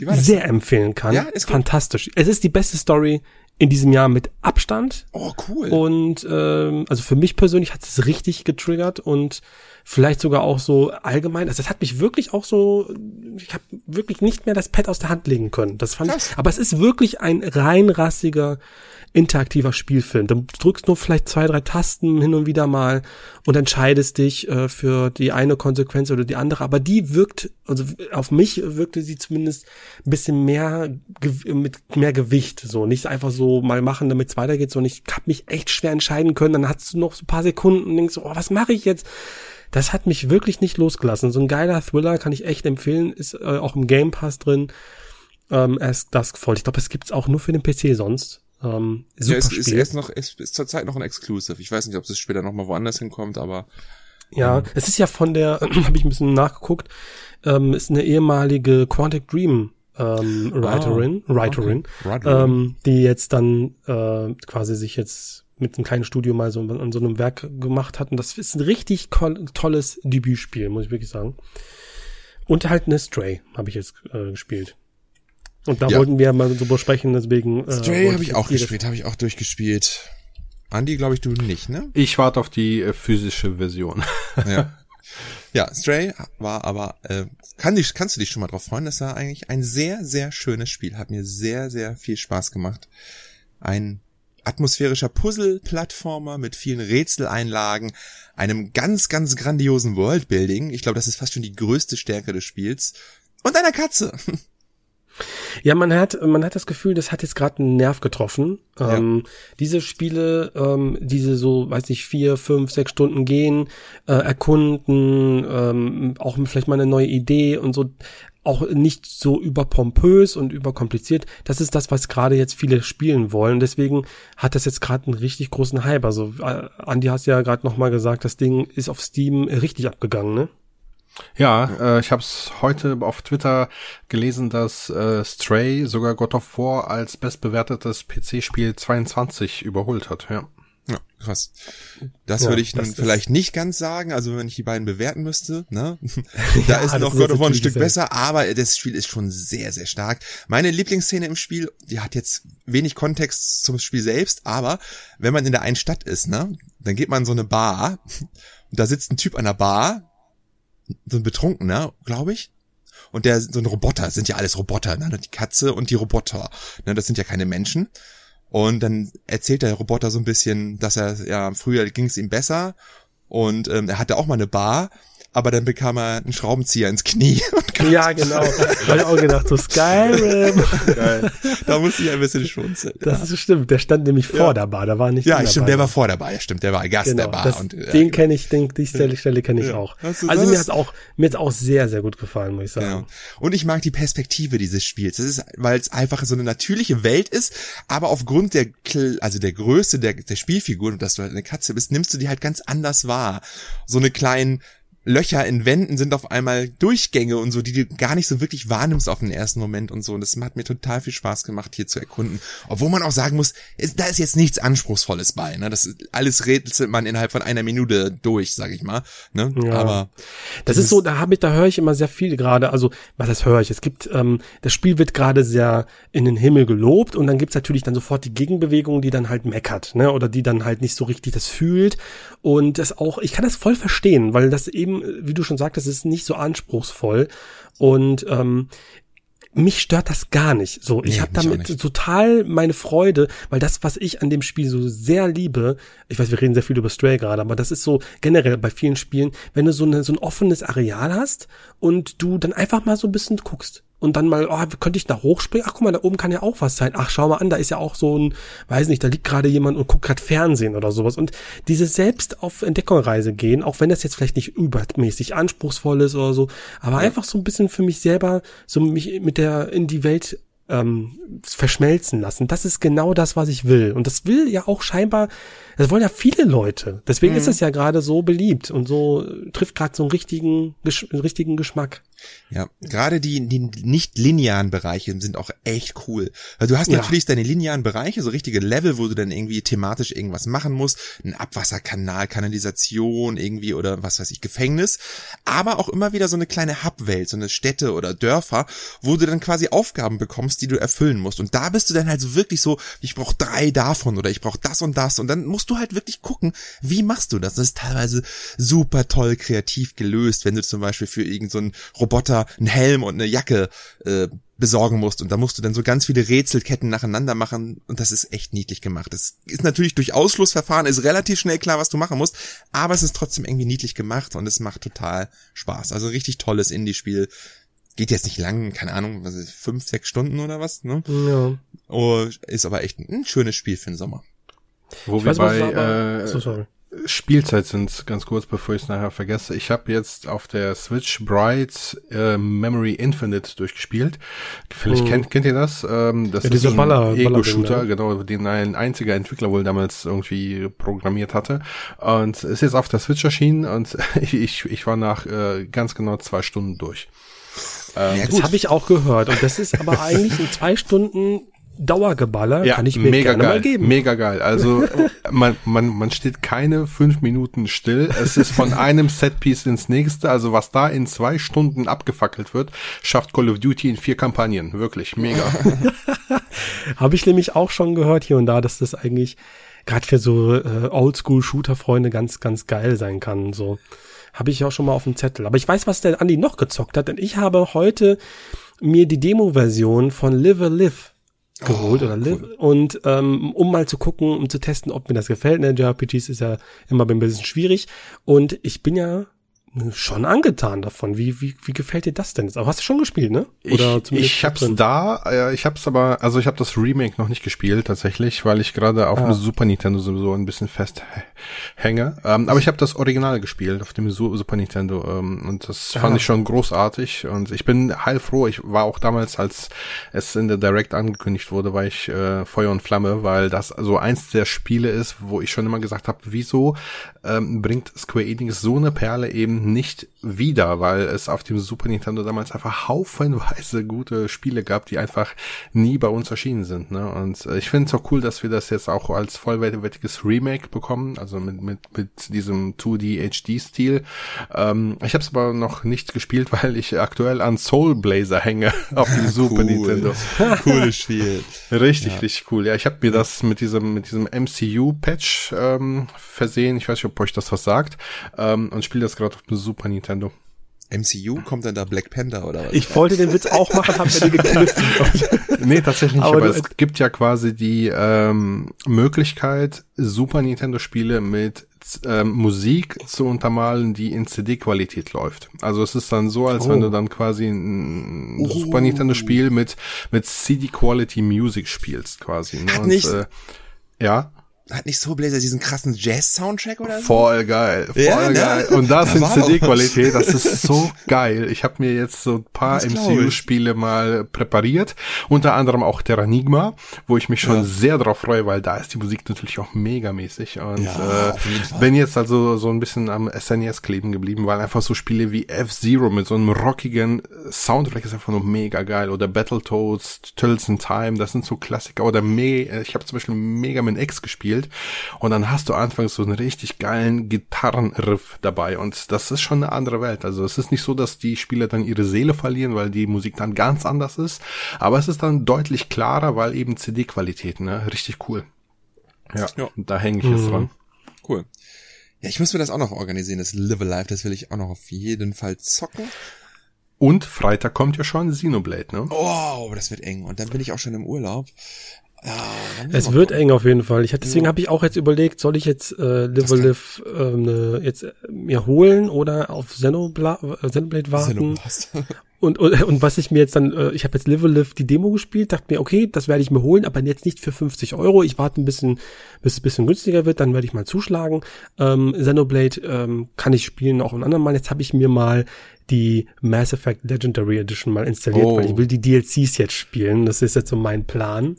S1: War das?
S2: sehr empfehlen kann.
S1: Ja, ist gut.
S2: fantastisch. Es ist die beste Story in diesem Jahr mit Abstand
S1: Oh, cool.
S2: und ähm, also für mich persönlich hat es richtig getriggert und vielleicht sogar auch so allgemein. Also das hat mich wirklich auch so, ich habe wirklich nicht mehr das Pad aus der Hand legen können. Das fand
S1: Krass.
S2: ich, aber es ist wirklich ein reinrassiger interaktiver Spielfilm. Du drückst nur vielleicht zwei, drei Tasten hin und wieder mal und entscheidest dich äh, für die eine Konsequenz oder die andere. Aber die wirkt, also auf mich wirkte sie zumindest ein bisschen mehr mit mehr Gewicht. So nicht einfach so mal machen, damit es weitergeht, sondern ich habe mich echt schwer entscheiden können. Dann hast du noch so ein paar Sekunden und denkst so, oh, was mache ich jetzt? Das hat mich wirklich nicht losgelassen. So ein geiler Thriller kann ich echt empfehlen. Ist äh, auch im Game Pass drin. Ähm, As Dusk Fall. Ich glaube, es gibt's auch nur für den PC sonst. Ähm, super
S1: ja, es ist,
S2: Spiel.
S1: ist noch, ist, ist zurzeit noch ein Exclusive. Ich weiß nicht, ob es später noch mal woanders hinkommt, aber
S2: Ja, es ist ja von der, (clears throat) habe ich ein bisschen nachgeguckt, ähm, ist eine ehemalige Quantic Dream ähm, Writerin, Writerin,
S1: okay.
S2: Ähm, die jetzt dann äh, quasi sich jetzt mit einem kleinen Studio mal so an so einem Werk gemacht hat. Und das ist ein richtig tolles Debütspiel, muss ich wirklich sagen. Und halt eine Stray habe ich jetzt äh, gespielt. Und da
S1: Ja.
S2: wollten wir mal so besprechen, deswegen.
S1: Stray
S2: wollte
S1: habe ich auch gespielt, habe ich auch durchgespielt. Andi, glaube ich, du nicht, ne?
S3: Ich warte auf die äh, physische Version. (laughs)
S1: Ja. ja, Stray war aber, äh, kann dich, kannst du dich schon mal drauf freuen, das war eigentlich ein sehr, sehr schönes Spiel. Hat mir sehr, sehr viel Spaß gemacht. Ein atmosphärischer Puzzle-Plattformer mit vielen Rätseleinlagen, einem ganz, ganz grandiosen Worldbuilding. Ich glaube, das ist fast schon die größte Stärke des Spiels. Und einer Katze. (laughs)
S2: Ja, man hat, man hat das Gefühl, das hat jetzt gerade einen Nerv getroffen.
S1: Ja.
S2: Ähm, diese Spiele, ähm, diese so, weiß nicht, vier, fünf, sechs Stunden gehen, äh, erkunden, ähm, auch vielleicht mal eine neue Idee und so, auch nicht so überpompös und überkompliziert. Das ist das, was gerade jetzt viele spielen wollen. Deswegen hat das jetzt gerade einen richtig großen Hype. Also, äh, Andi hast ja gerade noch mal gesagt, das Ding ist auf Steam richtig abgegangen, ne?
S3: Ja, äh, ich habe es heute auf Twitter gelesen, dass äh, Stray sogar God of War als bestbewertetes PC-Spiel 22 überholt hat. Ja.
S1: Ja, krass. Das
S2: Ja,
S1: würde ich nun
S2: ist-
S1: vielleicht nicht ganz sagen, also wenn ich die beiden bewerten müsste, ne? (laughs) da ist
S2: das
S1: noch
S2: ist
S1: God of War ein Stück besser, aber das Spiel ist schon sehr, sehr stark. Meine Lieblingsszene im Spiel, die hat jetzt wenig Kontext zum Spiel selbst, aber wenn man in der einen Stadt ist, ne, dann geht man in so eine Bar und (laughs) da sitzt ein Typ an der Bar, so ein Betrunkener, glaube ich, und der, so ein Roboter, sind ja alles Roboter, ne? Die Katze und die Roboter, ne? Das sind ja keine Menschen. Und dann erzählt der Roboter so ein bisschen, dass er, ja, früher ging es ihm besser und ähm, er hatte auch mal eine Bar, aber dann bekam er einen Schraubenzieher ins Knie. (laughs) Und
S2: Ja, genau. (laughs) Habe ich auch gedacht, so Skyrim.
S1: da musste ich ein bisschen schmunzeln.
S2: Das ist stimmt. Der stand nämlich vor
S1: Ja.
S2: der Bar, da war nicht
S1: Ja, stimmt, der war vor der Bar, ja stimmt, der war Gast
S2: Genau,
S1: der Bar.
S2: das,
S1: und, äh,
S2: den kenne ich, den, die Stelle, Stelle kenne ich
S1: Ja.
S2: auch. Also mir hat's auch, mir hat's auch sehr, sehr gut gefallen, muss ich sagen.
S1: Ja. Und ich mag die Perspektive dieses Spiels. Das ist, weil es einfach so eine natürliche Welt ist, aber aufgrund der, also der Größe der, der Spielfigur und dass du halt eine Katze bist, nimmst du die halt ganz anders wahr. So eine kleinen Löcher in Wänden sind auf einmal Durchgänge und so, die du gar nicht so wirklich wahrnimmst auf den ersten Moment und so. Und das hat mir total viel Spaß gemacht, hier zu erkunden. Obwohl man auch sagen muss, ist, da ist jetzt nichts Anspruchsvolles bei. Ne? Das ist, alles rätselt man innerhalb von einer Minute durch, sag ich mal. Ne?
S2: Ja.
S1: Aber
S2: Das ist so, da habe ich, da höre ich immer sehr viel gerade. Also, was das höre ich? Es gibt, ähm, das Spiel wird gerade sehr in den Himmel gelobt und dann gibt's natürlich dann sofort die Gegenbewegung, die dann halt meckert, ne? Oder die dann halt nicht so richtig das fühlt. Und das auch, ich kann das voll verstehen, weil das eben, wie du schon sagtest, ist nicht so anspruchsvoll. Und ähm, mich stört das gar nicht. So, ich
S1: Nee,
S2: habe damit total meine Freude, weil das, was ich an dem Spiel so sehr liebe, ich weiß, wir reden sehr viel über Stray gerade, aber das ist so generell bei vielen Spielen, wenn du so, eine, so ein offenes Areal hast und du dann einfach mal so ein bisschen guckst und dann mal, oh, könnte ich da hochspringen? Ach, guck mal, da oben kann ja auch was sein. Ach, schau mal an, da ist ja auch so ein, weiß nicht, da liegt gerade jemand und guckt gerade Fernsehen oder sowas. Und diese selbst auf Entdeckungsreise gehen, auch wenn das jetzt vielleicht nicht übermäßig anspruchsvoll ist oder so, aber einfach so ein bisschen für mich selber so mich mit der in die Welt ähm, verschmelzen lassen. Das ist genau das, was ich will. Und das will ja auch scheinbar, das wollen ja viele Leute. Deswegen mhm. ist es ja gerade so beliebt und so äh, trifft gerade so einen richtigen, richtigen Geschmack.
S1: Ja, gerade die, die nicht linearen Bereiche sind auch echt cool. Also du hast ja. natürlich deine linearen Bereiche, so richtige Level, wo du dann irgendwie thematisch irgendwas machen musst, ein Abwasserkanal, Kanalisation irgendwie oder was weiß ich, Gefängnis, aber auch immer wieder so eine kleine Hubwelt, so eine Städte oder Dörfer, wo du dann quasi Aufgaben bekommst, die du erfüllen musst. Und da bist du dann halt so wirklich so, ich brauche drei davon oder ich brauche das und das und dann musst du halt wirklich gucken, wie machst du das? Das ist teilweise super toll kreativ gelöst, wenn du zum Beispiel für irgendeinen so Roboter einen Helm und eine Jacke äh, besorgen musst und da musst du dann so ganz viele Rätselketten nacheinander machen und das ist echt niedlich gemacht. Es ist natürlich durch Ausschlussverfahren, ist relativ schnell klar, was du machen musst, aber es ist trotzdem irgendwie niedlich gemacht und es macht total Spaß. Also richtig tolles Indie-Spiel. Geht jetzt nicht lang, keine Ahnung, was ist, fünf, sechs Stunden oder was, ne? Ja. Oh, ist aber echt ein, schönes Spiel für den Sommer.
S3: Wo ich wir weiß, bei, äh, so. Spielzeit sind, ganz kurz, bevor ich es nachher vergesse. Ich habe jetzt auf der Switch Bright äh, Memory Infinite durchgespielt. Vielleicht oh. kennt, kennt ihr das? Ähm, das ja, ist ein Ego-Shooter, ne? genau, den ein einziger Entwickler wohl damals irgendwie programmiert hatte. Und ist jetzt auf der Switch erschienen und (laughs) ich, ich war nach äh, ganz genau zwei Stunden durch.
S2: Ähm, ja, das habe ich auch gehört. Und das ist aber (laughs) eigentlich in zwei Stunden Dauergeballer ja, kann ich mir mega gerne
S3: geil,
S2: mal geben.
S3: Mega geil. Also (laughs) man, man, man steht keine fünf Minuten still. Es ist von (laughs) einem Setpiece ins nächste. Also was da in zwei Stunden abgefackelt wird, schafft Call of Duty in vier Kampagnen. Wirklich mega. (laughs)
S2: Habe ich nämlich auch schon gehört hier und da, dass das eigentlich gerade für so äh, Oldschool-Shooter-Freunde ganz, ganz geil sein kann. So habe ich auch schon mal auf dem Zettel. Aber ich weiß, was der Andi noch gezockt hat, denn ich habe heute mir die Demo-Version von Live a Live geholt oh, oder live cool. und ähm, um mal zu gucken, um zu testen, ob mir das gefällt. Ne, JRPGs ist ja immer ein bisschen schwierig und ich bin ja schon angetan davon. Wie, wie, wie gefällt dir das denn jetzt? Aber hast du schon gespielt, ne?
S3: Oder ich, ich hab's drin? da, äh, ich hab's aber, also ich habe das Remake noch nicht gespielt tatsächlich, weil ich gerade auf ah. dem Super Nintendo sowieso ein bisschen festhänge. Ähm, aber ich habe das Original gespielt auf dem Super Nintendo ähm, und das fand ich schon großartig und ich bin heilfroh. Ich war auch damals, als es in der Direct angekündigt wurde, war ich äh, Feuer und Flamme, weil das so eins der Spiele ist, wo ich schon immer gesagt habe, wieso ähm, bringt Square Enix so eine Perle eben nicht wieder, weil es auf dem Super Nintendo damals einfach haufenweise gute Spiele gab, die einfach nie bei uns erschienen sind. Ne? Und äh, ich finde es auch cool, dass wir das jetzt auch als vollwertiges Remake bekommen, also mit, mit, mit diesem 2D HD-Stil. Ähm, ich habe es aber noch nicht gespielt, (laughs) weil ich aktuell an Soul Blazer hänge (laughs) auf dem Super cool. Nintendo. (laughs)
S1: Cooles Spiel.
S3: Richtig, ja. richtig cool. Ja, ich habe mir das mit diesem mit diesem MCU-Patch ähm, versehen. Ich weiß nicht, ob euch das was sagt. Ähm, und spiele das gerade auf dem Super Nintendo.
S1: MCU kommt dann da Black Panther oder was?
S2: Ich wollte den Witz auch machen, hab mir den gekniffen. (laughs)
S3: nee, tatsächlich nicht, aber, aber es gibt ja quasi die ähm, Möglichkeit, Super Nintendo Spiele mit ähm, Musik zu untermalen, die in CD-Qualität läuft. Also es ist dann so, als oh. wenn du dann quasi ein oh. Super Nintendo Spiel mit mit CD-Quality Music spielst quasi.
S1: Ne? Hat Und, nicht,
S3: äh, ja
S1: hat nicht so Blazer diesen krassen Jazz-Soundtrack oder so?
S3: Voll geil, voll ja, ne? geil. Und das in CD-Qualität, das ist so (laughs) geil. Ich habe mir jetzt so ein paar MCU-Spiele mal präpariert, unter anderem auch Terranigma, wo ich mich schon ja. sehr drauf freue, weil da ist die Musik natürlich auch megamäßig. Und ja, äh, bin jetzt also so ein bisschen am SNES e kleben geblieben, weil einfach so Spiele wie F-Zero mit so einem rockigen Soundtrack ist einfach nur mega geil. Oder Battletoads, Tills in Time, das sind so Klassiker. Oder Me ich habe zum Beispiel Mega Man X gespielt gespielt und dann hast du anfangs so einen richtig geilen Gitarrenriff dabei und das ist schon eine andere Welt. Also es ist nicht so, dass die Spieler dann ihre Seele verlieren, weil die Musik dann ganz anders ist, aber es ist dann deutlich klarer, weil eben CD-Qualität, ne? Richtig cool. Ja, ja. da hänge ich mhm. jetzt dran.
S1: Cool. Ja, ich muss mir das auch noch organisieren, das Live Alive, das will ich auch noch auf jeden Fall zocken.
S3: Und Freitag kommt ja schon Xenoblade, ne?
S1: Oh, das wird eng. Und dann bin ich auch schon im Urlaub.
S3: Ja,
S2: Es wird eng auf jeden Fall. Ich hatte, deswegen ja. habe ich auch jetzt überlegt, soll ich jetzt äh, Live or Live äh, jetzt äh, mir holen oder auf Xenoblade, äh, Xenoblade warten. (laughs) Und, und, und was ich mir jetzt dann, äh, ich habe jetzt Live or Live die Demo gespielt, dachte mir, okay, das werde ich mir holen, aber jetzt nicht für 50 Euro. Ich warte ein bisschen, bis es ein bisschen günstiger wird, dann werde ich mal zuschlagen. Ähm, Xenoblade ähm, kann ich spielen auch ein andermal. Jetzt habe ich mir mal die Mass Effect Legendary Edition mal installiert, oh. weil ich will die DLCs jetzt spielen. Das ist jetzt so mein Plan.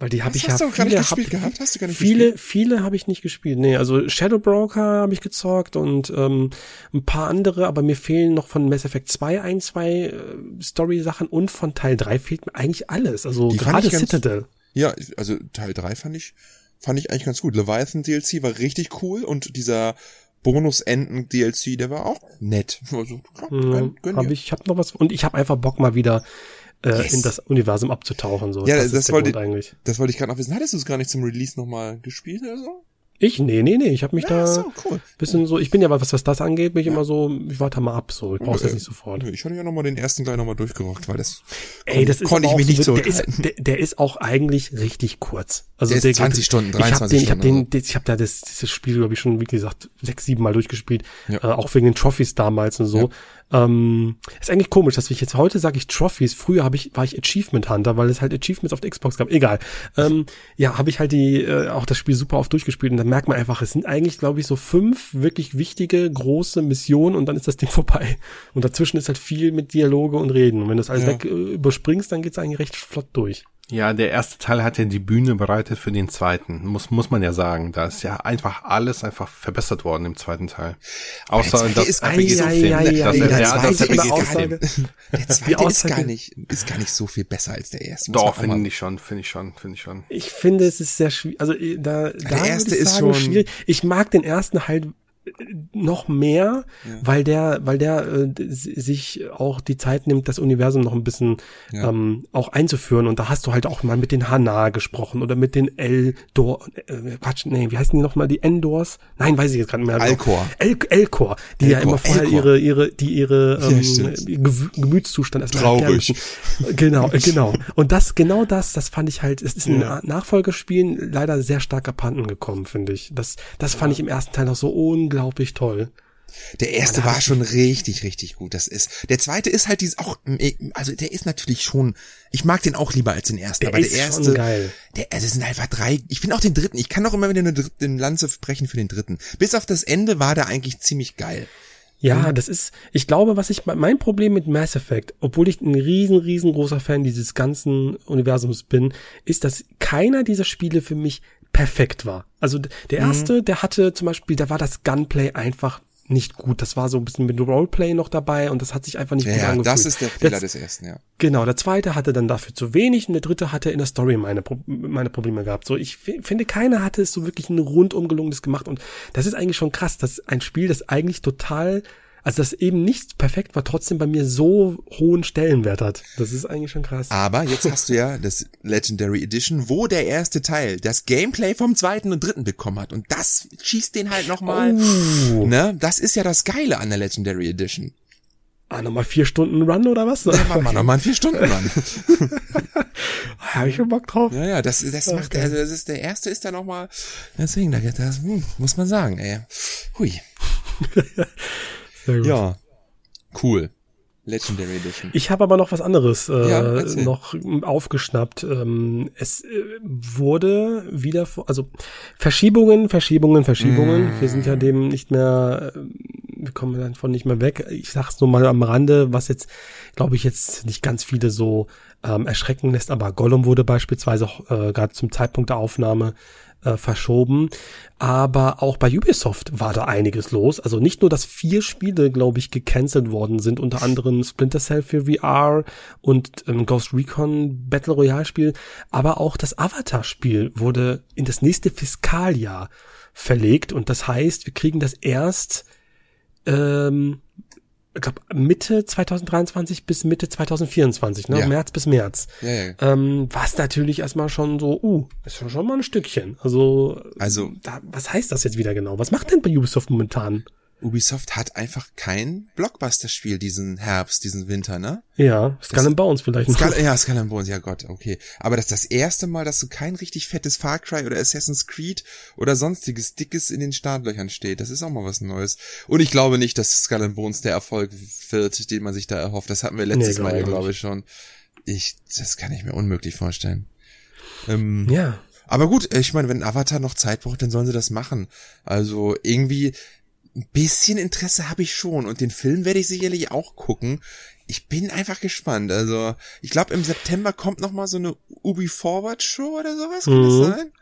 S2: Weil die habe ich
S1: ja
S2: viele,
S1: gespielt gehabt? Hast du gar nicht
S2: viele, gespielt? viele habe ich nicht gespielt. Nee, also Shadow Broker habe ich gezockt und ähm, ein paar andere, aber mir fehlen noch von Mass Effect 2 ein, zwei äh, Story-Sachen und von Teil 3 fehlt mir eigentlich alles. Also die gerade Citadel.
S1: Ja, also Teil 3 fand ich, fand ich eigentlich ganz gut. Leviathan DLC war richtig cool und dieser Bonus-Enden-DLC, der war auch nett. Also,
S2: gönn, gönn hab ich, habe noch was und ich habe einfach Bock mal wieder yes. in das Universum abzutauchen. So.
S1: Ja, das, das wollte, eigentlich. das wollte ich gerade noch wissen. Hattest du es gar nicht zum Release nochmal gespielt oder so?
S2: Ich? Nee, nee, nee. Ich habe mich ja, da so, cool. bisschen so, ich bin ja was, was das angeht, bin ich ja. immer so, ich warte mal ab, so. Ich brauch's okay. jetzt nicht sofort.
S1: Ich hatte ja nochmal den ersten gleich nochmal durchgerockt, weil das,
S2: Ey, das konnte ich mich nicht so, der ist, der, der, ist auch eigentlich richtig kurz.
S1: Also der, der ist 20 geht, Stunden, 23
S2: ich hab den,
S1: Stunden.
S2: Ich habe den, ich habe da das, dieses Spiel, glaube ich, schon, wie gesagt, sechs, sieben Mal durchgespielt. Ja. Äh, auch wegen den Trophies damals und so. Ähm, ist eigentlich komisch, dass ich jetzt heute sage ich Trophies. Früher habe ich war ich Achievement Hunter, weil es halt Achievements auf der Xbox gab. Egal. Ähm, ja, habe ich halt die äh, auch das Spiel super oft durchgespielt und dann merkt man einfach, es sind eigentlich glaube ich so fünf wirklich wichtige große Missionen und dann ist das Ding (laughs) vorbei. Und dazwischen ist halt viel mit Dialoge und Reden. Und wenn du das alles ja. weg äh, überspringst, dann geht's eigentlich recht flott durch.
S3: Ja, der erste Teil hat ja die Bühne bereitet für den zweiten. Muss, muss man ja sagen. Da ist ja einfach alles einfach verbessert worden im zweiten Teil. Außer das
S1: RPG-System. Der zweite (laughs) ist gar nicht, ist gar nicht so viel besser als der erste.
S3: Doch, finde ich schon, finde ich schon, finde ich schon.
S2: Ich finde, es ist sehr schwierig. Also, äh, da, da der erste ist sagen, schon schwierig. Ich mag den ersten halt noch mehr, ja. weil der, weil der äh, sich auch die Zeit nimmt, das Universum noch ein bisschen ja. ähm, auch einzuführen. Und da hast du halt auch mal mit den Hana gesprochen oder mit den Eldor, äh, Quatsch, nee, wie heißen die nochmal, die Endors? Nein, weiß ich jetzt gerade nicht mehr.
S1: Alcor.
S2: El Elcor, die Elcor. ja immer vorher Elcor. ihre, ihre, die ihre ähm, ja, Gemütszustand erstmal
S1: Traurig.
S2: Genau, genau. Und das, genau das, das fand ich halt, es ist ein ja. Nachfolgespiel leider sehr stark abhanden gekommen, finde ich. Das, das fand ich im ersten Teil noch so unglaublich unglaublich toll.
S1: Der erste war schon richtig, richtig gut. Das ist. Der zweite ist halt dieses auch, also der ist natürlich schon. Ich mag den auch lieber als den ersten, der aber der erste. Schon geil. Der, also es sind einfach drei. Ich finde auch den dritten. Ich kann auch immer wieder eine, eine Lanze brechen für den dritten. Bis auf das Ende war der eigentlich ziemlich geil.
S2: Ja, das ist, ich glaube, was ich, mein Problem mit Mass Effect, obwohl ich ein riesen, riesengroßer Fan dieses ganzen Universums bin, ist, dass keiner dieser Spiele für mich perfekt war. Also der mhm. erste, mhm. der hatte zum Beispiel, da war das Gunplay einfach nicht gut. Das war so ein bisschen mit Roleplay noch dabei und das hat sich einfach nicht
S1: ja,
S2: gut
S1: ja,
S2: angefühlt.
S1: Das ist der Fehler der, des ersten, ja.
S2: Genau, der zweite hatte dann dafür zu wenig und der dritte hatte in der Story meine, meine Probleme gehabt. So, ich finde, keiner hatte es so wirklich ein rundum gelungenes gemacht und das ist eigentlich schon krass, dass ein Spiel, das eigentlich total also das eben nicht perfekt war, trotzdem bei mir so hohen Stellenwert hat. Das ist eigentlich schon krass.
S1: Aber jetzt hast du ja das Legendary Edition, wo der erste Teil das Gameplay vom zweiten und dritten bekommen hat. Und das schießt den halt nochmal. Oh. Ne? Das ist ja das Geile an der Legendary Edition.
S2: Ah, nochmal vier Stunden Run oder was?
S1: Ja, mach mal nochmal einen vier Stunden Run. (laughs)
S2: Habe ich schon Bock drauf.
S1: Ja, ja, das, das okay. macht, also das ist, der erste ist da nochmal, deswegen, da geht das, hm, muss man sagen, ey. Hui. (laughs) Ja, cool. Legendary Edition.
S2: Ich habe aber noch was anderes äh, ja, noch aufgeschnappt. Ähm, es äh, wurde wieder, also Verschiebungen, Verschiebungen, Verschiebungen. Mm. Wir sind ja dem nicht mehr, äh, wir kommen davon nicht mehr weg. Ich sag's nur mal am Rande, was jetzt, glaube ich, jetzt nicht ganz viele so ähm, erschrecken lässt, aber Gollum wurde beispielsweise äh, gerade zum Zeitpunkt der Aufnahme äh, verschoben. Aber auch bei Ubisoft war da einiges los. Also nicht nur, dass vier Spiele, glaube ich, gecancelt worden sind, unter anderem Splinter Cell für VR und ähm, Ghost Recon Battle Royale Spiel, aber auch das Avatar Spiel wurde in das nächste Fiskaljahr verlegt und das heißt, wir kriegen das erst ähm, ich glaube, Mitte 2023 bis Mitte 2024, ne? Ja. März bis März. Ja, ja. Ähm, was natürlich erstmal schon so, uh, ist schon, schon mal ein Stückchen. Also,
S1: also
S2: da, was heißt das jetzt wieder genau? Was macht denn bei Ubisoft momentan?
S1: Ubisoft hat einfach kein Blockbuster-Spiel diesen Herbst, diesen Winter, ne?
S2: Ja, Skull and Bones vielleicht.
S1: Skull, ja, Skull and Bones, ja Gott, okay. Aber das ist das erste Mal, dass so kein richtig fettes Far Cry oder Assassin's Creed oder sonstiges Dickes in den Startlöchern steht. Das ist auch mal was Neues. Und ich glaube nicht, dass Skull and Bones der Erfolg wird, den man sich da erhofft. Das hatten wir letztes nee, Mal, glaube ich, schon. Ich, das kann ich mir unmöglich vorstellen.
S2: Ähm, ja.
S1: Aber gut, ich meine, wenn Avatar noch Zeit braucht, dann sollen sie das machen. Also irgendwie, ein bisschen Interesse habe ich schon und den Film werde ich sicherlich auch gucken. Ich bin einfach gespannt. Also, ich glaube, im September kommt noch mal so eine Ubi Forward Show oder sowas, kann mhm. das sein?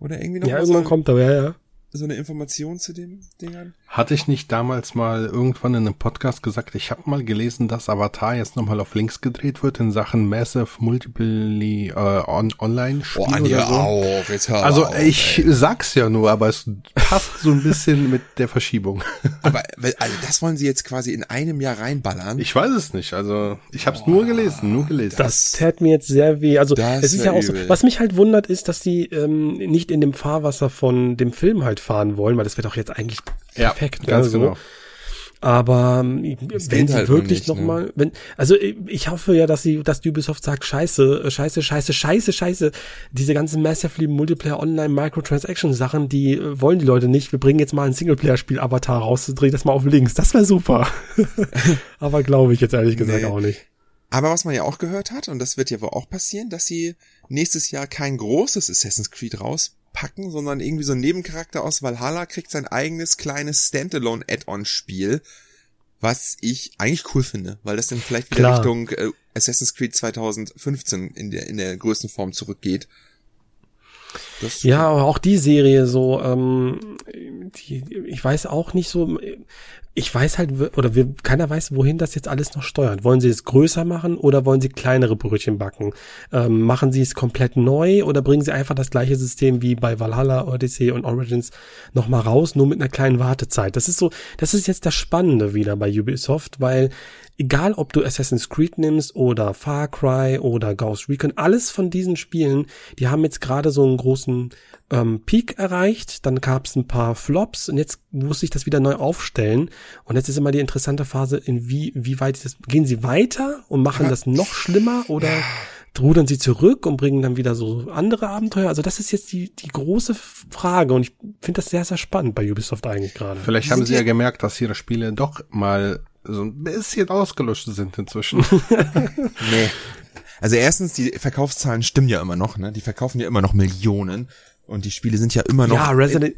S1: Oder irgendwie noch
S2: Ja, irgendwann so kommt da, ja, ja
S1: so eine Information zu dem Dingern?
S3: Hatte ich nicht damals mal irgendwann in einem Podcast gesagt, ich habe mal gelesen, dass Avatar jetzt nochmal auf Links gedreht wird in Sachen Massive Multiple äh, on Online Spiel
S1: oh, oder so. auf, jetzt hör
S3: Also
S1: auf,
S3: ich ey. sag's ja nur, aber es passt so ein bisschen mit der Verschiebung. (laughs)
S1: aber also das wollen sie jetzt quasi in einem Jahr reinballern?
S3: Ich weiß es nicht, also ich habe es nur gelesen, nur gelesen.
S2: Das, das tät mir jetzt sehr weh. Also es ist ja auch so, was mich halt wundert ist, dass die ähm, nicht in dem Fahrwasser von dem Film halt fahren wollen, weil das wäre doch jetzt eigentlich perfekt. Ja, ganz ne, so. genau. Aber ähm, das wenn sie halt wirklich noch, nicht, noch ne? wenn, also ich hoffe ja, dass sie, dass Ubisoft sagt, scheiße, scheiße, scheiße, scheiße, scheiße, diese ganzen Massively Multiplayer Online Microtransaction Sachen, die äh, wollen die Leute nicht. Wir bringen jetzt mal ein Singleplayer-Spiel Avatar raus, dreh das mal auf links. Das wäre super. (laughs) Aber glaube ich jetzt ehrlich gesagt nee. auch nicht.
S1: Aber was man ja auch gehört hat, und das wird ja wohl auch passieren, dass sie nächstes Jahr kein großes Assassin's Creed raus packen, sondern irgendwie so ein Nebencharakter aus Valhalla kriegt sein eigenes kleines Standalone-Add-on-Spiel, was ich eigentlich cool finde, weil das dann vielleicht wieder Klar. Richtung äh, Assassin's Creed 2015 in der in der größten Form zurückgeht.
S2: ja, aber auch die Serie so, ähm, die, ich weiß auch nicht so, ich weiß halt, oder wir, keiner weiß, wohin das jetzt alles noch steuert. Wollen sie es größer machen oder wollen sie kleinere Brötchen backen? Ähm, machen sie es komplett neu oder bringen sie einfach das gleiche System wie bei Valhalla, Odyssey und Origins nochmal raus, nur mit einer kleinen Wartezeit? Das ist so, das ist jetzt das Spannende wieder bei Ubisoft, weil egal ob du Assassin's Creed nimmst oder Far Cry oder Ghost Recon, alles von diesen Spielen, die haben jetzt gerade so einen großen ähm, Peak erreicht, dann gab es ein paar Flops und jetzt muss ich das wieder neu aufstellen. Und jetzt ist immer die interessante Phase, in wie, wie weit das, gehen sie weiter und machen das noch schlimmer oder rudern sie zurück und bringen dann wieder so andere Abenteuer? Also das ist jetzt die, die große Frage und ich finde das sehr, sehr spannend bei Ubisoft eigentlich gerade.
S3: Vielleicht haben sie ja gemerkt, dass ihre Spiele doch mal so ein bisschen ausgelöscht sind inzwischen. (laughs)
S1: nee. Also erstens, die Verkaufszahlen stimmen ja immer noch, ne? Die verkaufen ja immer noch Millionen. Und die Spiele sind ja immer noch.
S2: Ja, Resident,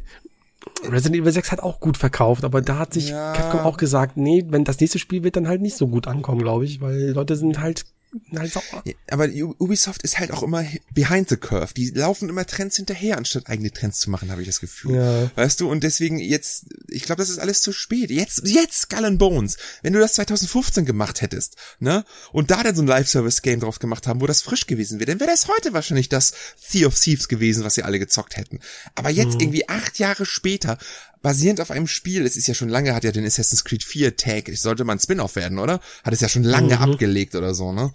S2: Resident Evil 6 hat auch gut verkauft, aber da hat sich ja. Capcom auch gesagt, nee, wenn das nächste Spiel wird dann halt nicht so gut ankommen, glaube ich, weil Leute sind halt sauer.
S1: aber Ubisoft ist halt auch immer behind the curve. Die laufen immer Trends hinterher, anstatt eigene Trends zu machen, habe ich das Gefühl. Ja. Weißt du, und deswegen jetzt, ich glaube, das ist alles zu spät. Jetzt, jetzt Skull and Bones. Wenn du das 2015 gemacht hättest, ne, und da dann so ein Live-Service-Game drauf gemacht haben, wo das frisch gewesen wäre, dann wäre das heute wahrscheinlich das Sea of Thieves gewesen, was sie alle gezockt hätten. Aber jetzt mhm. irgendwie acht Jahre später basierend auf einem Spiel, es ist ja schon lange, hat ja den Assassin's Creed 4 Tag, sollte mal ein Spin-off werden, oder? Hat es ja schon lange mhm. abgelegt oder so, ne?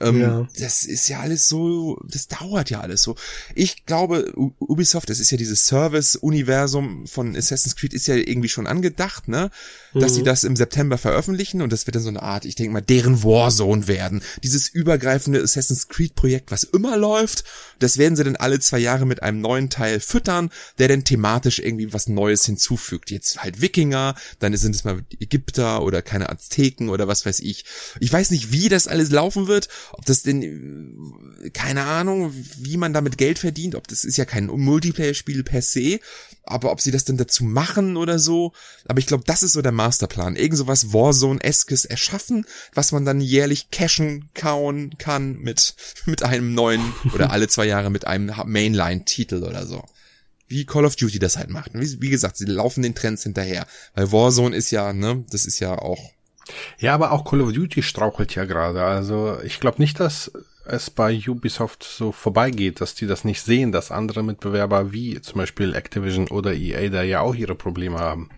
S1: Ähm, ja. Das ist ja alles so, das dauert ja alles so. Ich glaube, Ubisoft, das ist ja dieses Service-Universum von Assassin's Creed, ist ja irgendwie schon angedacht, ne? Dass mhm. sie das im September veröffentlichen und das wird dann so eine Art, ich denke mal, deren Warzone werden. Dieses übergreifende Assassin's Creed-Projekt, was immer läuft, das werden sie dann alle zwei Jahre mit einem neuen Teil füttern, der dann thematisch irgendwie was Neues hinzufügt. Jetzt halt Wikinger, dann sind es mal Ägypter oder keine Azteken oder was weiß ich. Ich weiß nicht, wie das alles laufen wird ob das denn, keine Ahnung, wie man damit Geld verdient, ob das ist ja kein Multiplayer-Spiel per se, aber ob sie das denn dazu machen oder so. Aber ich glaube, das ist so der Masterplan. Irgend so was Warzone-eskes erschaffen, was man dann jährlich cashen, kauen kann mit, mit einem neuen oder alle zwei Jahre mit einem Mainline-Titel oder so wie Call of Duty das halt macht. Wie, wie, gesagt, sie laufen den Trends hinterher. Weil Warzone ist ja, ne, das ist ja auch
S3: ja, aber auch Call of Duty strauchelt ja gerade. Also ich glaube nicht, dass es bei Ubisoft so vorbeigeht, dass die das nicht sehen, dass andere Mitbewerber wie zum Beispiel Activision oder EA da ja auch ihre Probleme haben.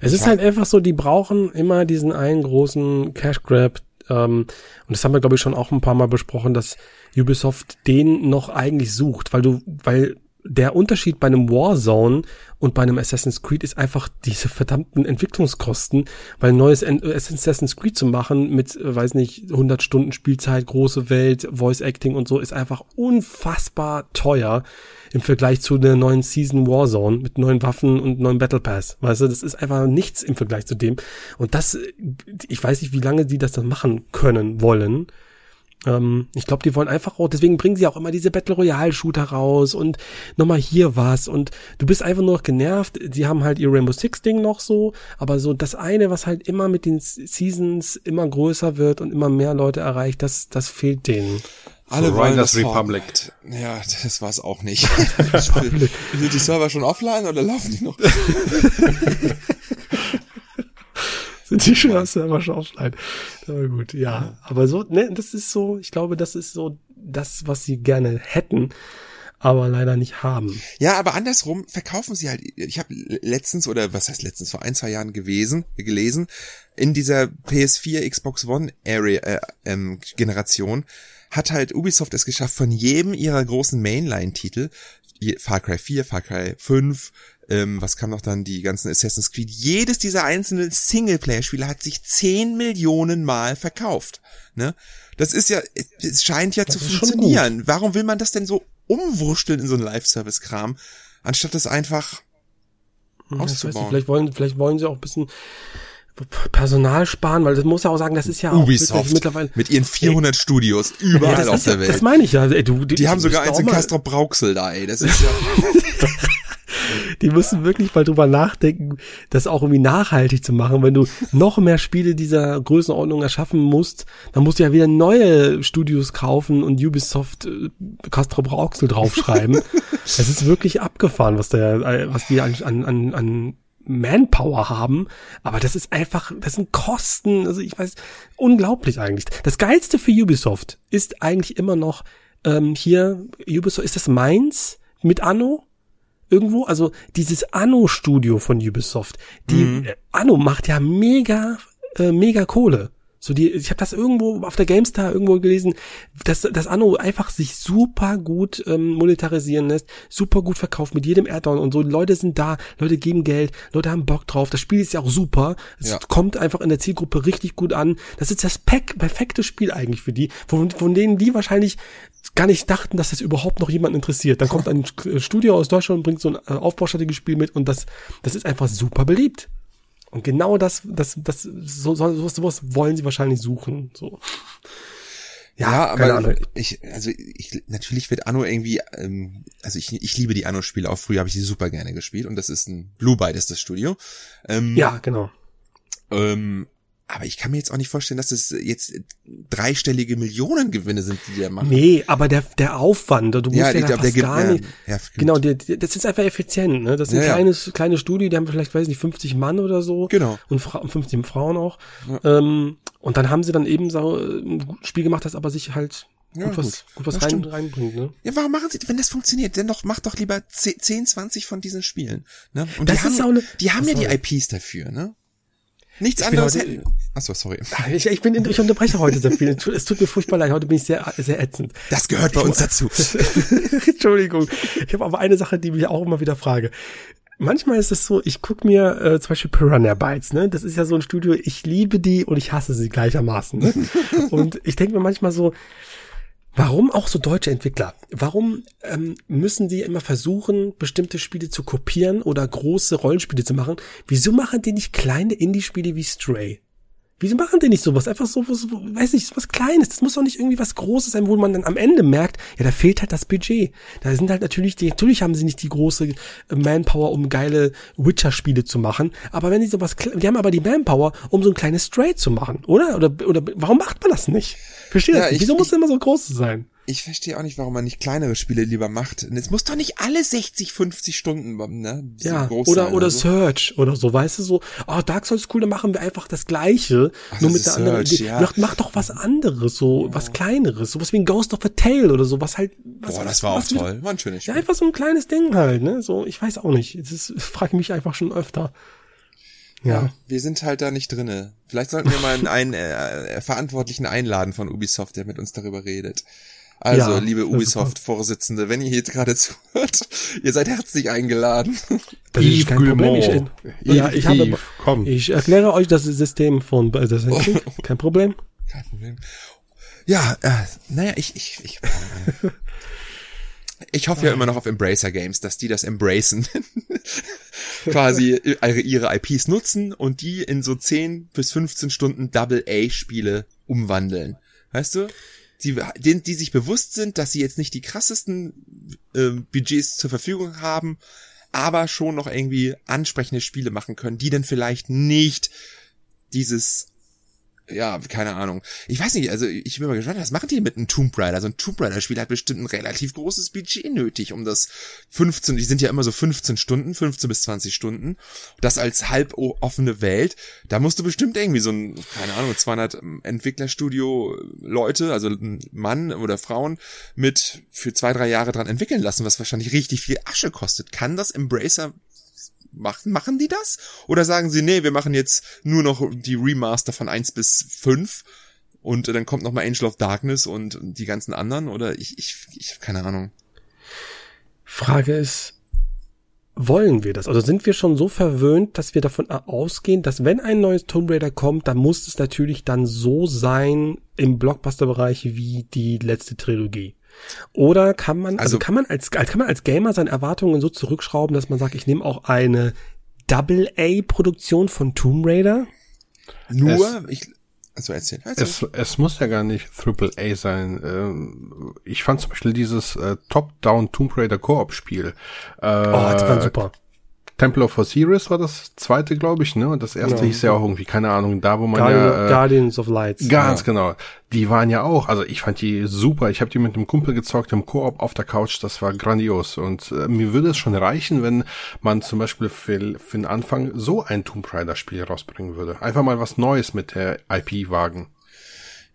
S2: Es ist halt einfach so, die brauchen immer diesen einen großen Cash Grab. Ähm, und das haben wir, glaube ich, schon auch ein paar Mal besprochen, dass Ubisoft den noch eigentlich sucht, weil du, weil der Unterschied bei einem Warzone und bei einem Assassin's Creed ist einfach diese verdammten Entwicklungskosten, weil ein neues Assassin's Creed zu machen mit, äh, weiß nicht, 100 Stunden Spielzeit, große Welt, Voice Acting und so ist einfach unfassbar teuer im Vergleich zu der neuen Season Warzone mit neuen Waffen und neuen Battle Pass. Weißt du, das ist einfach nichts im Vergleich zu dem. Und das, ich weiß nicht, wie lange die das dann machen können, wollen. Ähm, ich glaube, die wollen einfach auch, deswegen bringen sie auch immer diese Battle Royale Shooter raus und nochmal hier was und du bist einfach nur noch genervt. Sie haben halt ihr Rainbow Six Ding noch so, aber so das eine, was halt immer mit den Seasons immer größer wird und immer mehr Leute erreicht, das, das fehlt denen.
S1: Alle
S3: so
S1: wollen
S3: das Republic.
S1: Ja, das war's auch nicht. (laughs) Sind die Server schon offline oder laufen die noch? (laughs)
S2: Sind (laughs) die Server schon offline? Aber gut, ja. Aber so, ne, das ist so, ich glaube, das ist so das, was sie gerne hätten, aber leider nicht haben.
S1: Ja, aber andersrum verkaufen sie halt. Ich habe letztens oder was heißt letztens vor ein zwei Jahren gewesen, gelesen in dieser PS4 Xbox One Area äh, ähm, Generation hat halt Ubisoft es geschafft, von jedem ihrer großen Mainline-Titel, Far Cry 4, Far Cry 5, ähm, was kam noch dann, die ganzen Assassin's Creed, jedes dieser einzelnen Singleplayer-Spiele hat sich 10 Millionen Mal verkauft. Ne? Das ist ja, es scheint ja
S2: Das
S1: zu funktionieren. Warum will man das denn so umwursteln in so einen Live-Service-Kram, anstatt das einfach
S2: nicht,
S1: auszubauen?
S2: vielleicht wollen, vielleicht wollen sie auch ein bisschen Personal sparen, weil das muss ja auch sagen, das ist ja auch
S1: Ubisoft
S2: mittlerweile.
S1: mit ihren 400 Studios überall
S2: Ja,
S1: auf
S2: ja,
S1: der Welt.
S2: Das meine ich ja. Ey, du,
S1: die haben sogar eins in Castrop Brauxel da, ey. Das ist ja, (laughs)
S2: Die müssen wirklich mal drüber nachdenken, das auch irgendwie nachhaltig zu machen. Wenn du noch mehr Spiele dieser Größenordnung erschaffen musst, dann musst du ja wieder neue Studios kaufen und Ubisoft äh, Castro Brauxel draufschreiben. (laughs) Es ist wirklich abgefahren, was der, äh, was die an, an, an, an Manpower haben, aber das ist einfach, das sind Kosten, also ich weiß, unglaublich eigentlich. Das Geilste für Ubisoft ist eigentlich immer noch ähm, hier, Ubisoft, ist das Mainz mit Anno? Irgendwo, also dieses Anno-Studio von Ubisoft, die äh, Anno macht ja mega, äh, mega Kohle. So die, ich habe das irgendwo auf der GameStar irgendwo gelesen, dass das Anno einfach sich super gut ähm, monetarisieren lässt, super gut verkauft mit jedem Add-on und so. Leute sind da, Leute geben Geld, Leute haben Bock drauf. Das Spiel ist ja auch super. Es
S1: Ja.
S2: kommt einfach in der Zielgruppe richtig gut an. Das ist das Pack, perfekte Spiel eigentlich für die, von, von denen die wahrscheinlich gar nicht dachten, dass das überhaupt noch jemanden interessiert. Dann kommt ein Studio aus Deutschland und bringt so ein äh, Aufbaustrategiespiel mit und das, das ist einfach super beliebt. Und genau das, das, das, so, so, sowas, sowas wollen sie wahrscheinlich suchen. So.
S1: Ja,
S2: keine
S1: aber
S2: Ahnung.
S1: ich, also ich, natürlich wird Anno irgendwie, ähm, also ich, ich liebe die Anno-Spiele auch. Früher habe ich die super gerne gespielt und das ist ein Blue Byte ist das Studio. Ähm,
S2: Ja, genau.
S1: Ähm, aber ich kann mir jetzt auch nicht vorstellen, dass es jetzt dreistellige Millionengewinne sind, die der macht.
S2: Nee, aber der, der Aufwand, du musst ja,
S1: ja, glaube, der gibt
S2: gar
S1: ja,
S2: nicht,
S1: ja,
S2: genau, der, der, das ist einfach effizient, ne? Das ist ein
S1: Ja, ja.
S2: kleines, kleines Studio, die haben vielleicht, weiß nicht, 50 Mann oder so.
S1: Genau.
S2: Und Fra 50 Frauen auch. Ähm, und dann haben sie dann eben so ein Spiel gemacht, das aber sich halt
S1: Ja,
S2: gut was,
S1: gut.
S2: gut was
S1: Ja,
S2: rein, reinbringt, ne?
S1: Ja, warum machen sie, wenn das funktioniert, dann doch, macht doch lieber 10, 20 von diesen Spielen. Ne? Und
S2: Das
S1: die
S2: ist
S1: haben,
S2: auch eine-
S1: die haben ja die. IPs dafür, ne? Nichts anderes
S2: heute-.
S1: Achso, sorry.
S2: Ich, ich bin, ich unterbreche heute sehr viel. Es tut mir furchtbar leid. Heute bin ich sehr, sehr ätzend.
S1: Das gehört bei uns dazu. (laughs)
S2: Entschuldigung. Ich habe aber eine Sache, die mich auch immer wieder frage. Manchmal ist es so, ich guck mir äh, zum Beispiel Piranha Bytes, ne? Das ist ja so ein Studio, ich liebe die und ich hasse sie gleichermaßen. Ne? (laughs) und ich denke mir manchmal so, warum auch so deutsche Entwickler? Warum ähm, müssen die immer versuchen, bestimmte Spiele zu kopieren oder große Rollenspiele zu machen? Wieso machen die nicht kleine Indie-Spiele wie Stray? Wieso machen die nicht sowas? Einfach so, was, weiß nicht, was Kleines. Das muss doch nicht irgendwie was Großes sein, wo man dann am Ende merkt, ja, da fehlt halt das Budget. Da sind halt natürlich die, natürlich haben sie nicht die große äh, Manpower, um geile Witcher-Spiele zu machen. Aber wenn die sowas, die haben aber die Manpower, um so ein kleines Stray zu machen, oder? Oder, oder warum macht man das nicht? Verstehe
S1: Ja,
S2: das nicht.
S1: ich-
S2: Wieso muss
S1: ich-
S2: das immer so groß sein?
S1: Ich verstehe auch nicht, warum man nicht kleinere Spiele lieber macht. Und Es muss doch nicht alle 60, 50 Stunden, ne? so
S2: Ja, oder,
S1: sein
S2: oder
S1: so.
S2: Search oder so, weißt du, so, oh, Dark Souls cool, dann machen wir einfach das Gleiche,
S1: Ach,
S2: nur
S1: das
S2: mit der anderen Idee.
S1: ja.
S2: Mach, mach doch was anderes, so, was Kleineres, sowas wie ein Ghost of a Tale oder so, was halt, was,
S1: Boah, das war auch
S2: was,
S1: toll. War ein schönes
S2: Ja,
S1: Spiel.
S2: einfach so ein kleines Ding halt, ne, so, ich weiß auch nicht, das (laughs) frage mich einfach schon öfter. Ja.
S1: Wir sind halt da nicht drinne. Vielleicht sollten wir mal einen, einen äh, Verantwortlichen einladen von Ubisoft, der mit uns darüber redet. Also,
S2: Ja,
S1: liebe
S2: das ist
S1: Ubisoft-Vorsitzende, wenn ihr jetzt gerade (laughs) zuhört, ihr seid herzlich eingeladen. (laughs)
S2: Das
S3: Yves
S2: ist kein Problem. Ich,
S3: Guillemot.
S2: ja,
S3: Yves,
S2: ich habe,
S3: Yves, komm.
S2: ich erkläre euch das System von Assassin's (laughs) Creed. Kein Problem.
S1: Kein Problem. Ja, äh, naja, ich, ich, ich, ich hoffe ja immer noch auf Embracer Games, dass die das embracen. Quasi ihre, ihre IPs nutzen und die in so 10 bis 15 Stunden Double-A-Spiele umwandeln. Weißt du? Die, die, die sich bewusst sind, dass sie jetzt nicht die krassesten äh, Budgets zur Verfügung haben, aber schon noch irgendwie ansprechende Spiele machen können, die dann vielleicht nicht dieses ja, keine Ahnung. Ich weiß nicht, also ich bin mal gespannt, was machen die mit einem Tomb Raider? So ein Tomb Raider-Spiel hat bestimmt ein relativ großes Budget nötig, um das 15, die sind ja immer so 15 Stunden, 15 bis 20 Stunden. Das als halb offene Welt, da musst du bestimmt irgendwie so ein, keine Ahnung, 200 Entwicklerstudio Leute, also Mann oder Frauen mit für zwei, drei Jahre dran entwickeln lassen, was wahrscheinlich richtig viel Asche kostet. Kann das Embracer machen, machen die das? Oder sagen sie, nee, wir machen jetzt nur noch die Remaster von 1 bis 5 und dann kommt noch mal Angel of Darkness und die ganzen anderen? Oder ich, ich, ich habe keine Ahnung.
S2: Frage ist, wollen wir das? Also sind wir schon so verwöhnt, dass wir davon ausgehen, dass wenn ein neues Tomb Raider kommt, dann muss es natürlich dann so sein im Blockbuster-Bereich wie die letzte Trilogie. Oder kann man, also, also kann man als, kann man als Gamer seine Erwartungen so zurückschrauben, dass man sagt, ich nehme auch eine Double-A-Produktion von Tomb Raider?
S1: Nur, es, ich, also erzähl, erzähl.
S3: Es, es muss ja gar nicht Triple A sein. Ähm, Ich fand zum Beispiel dieses äh, Top-Down Tomb Raider Koop-Spiel. Äh,
S2: oh, das war super.
S3: Temple of Osiris war das zweite, glaube ich, ne? Und das erste
S2: Ja.
S3: hieß ja auch irgendwie, keine Ahnung, da wo man
S2: Guardian,
S3: ja. Äh,
S2: Guardians of Lights.
S3: Ganz genau. Die waren ja auch, also ich fand die super. Ich habe die mit einem Kumpel gezockt im Koop auf der Couch. Das war grandios. Und äh, mir würde es schon reichen, wenn man zum Beispiel für, für den Anfang so ein Tomb Raider Spiel rausbringen würde. Einfach mal was Neues mit der IP wagen.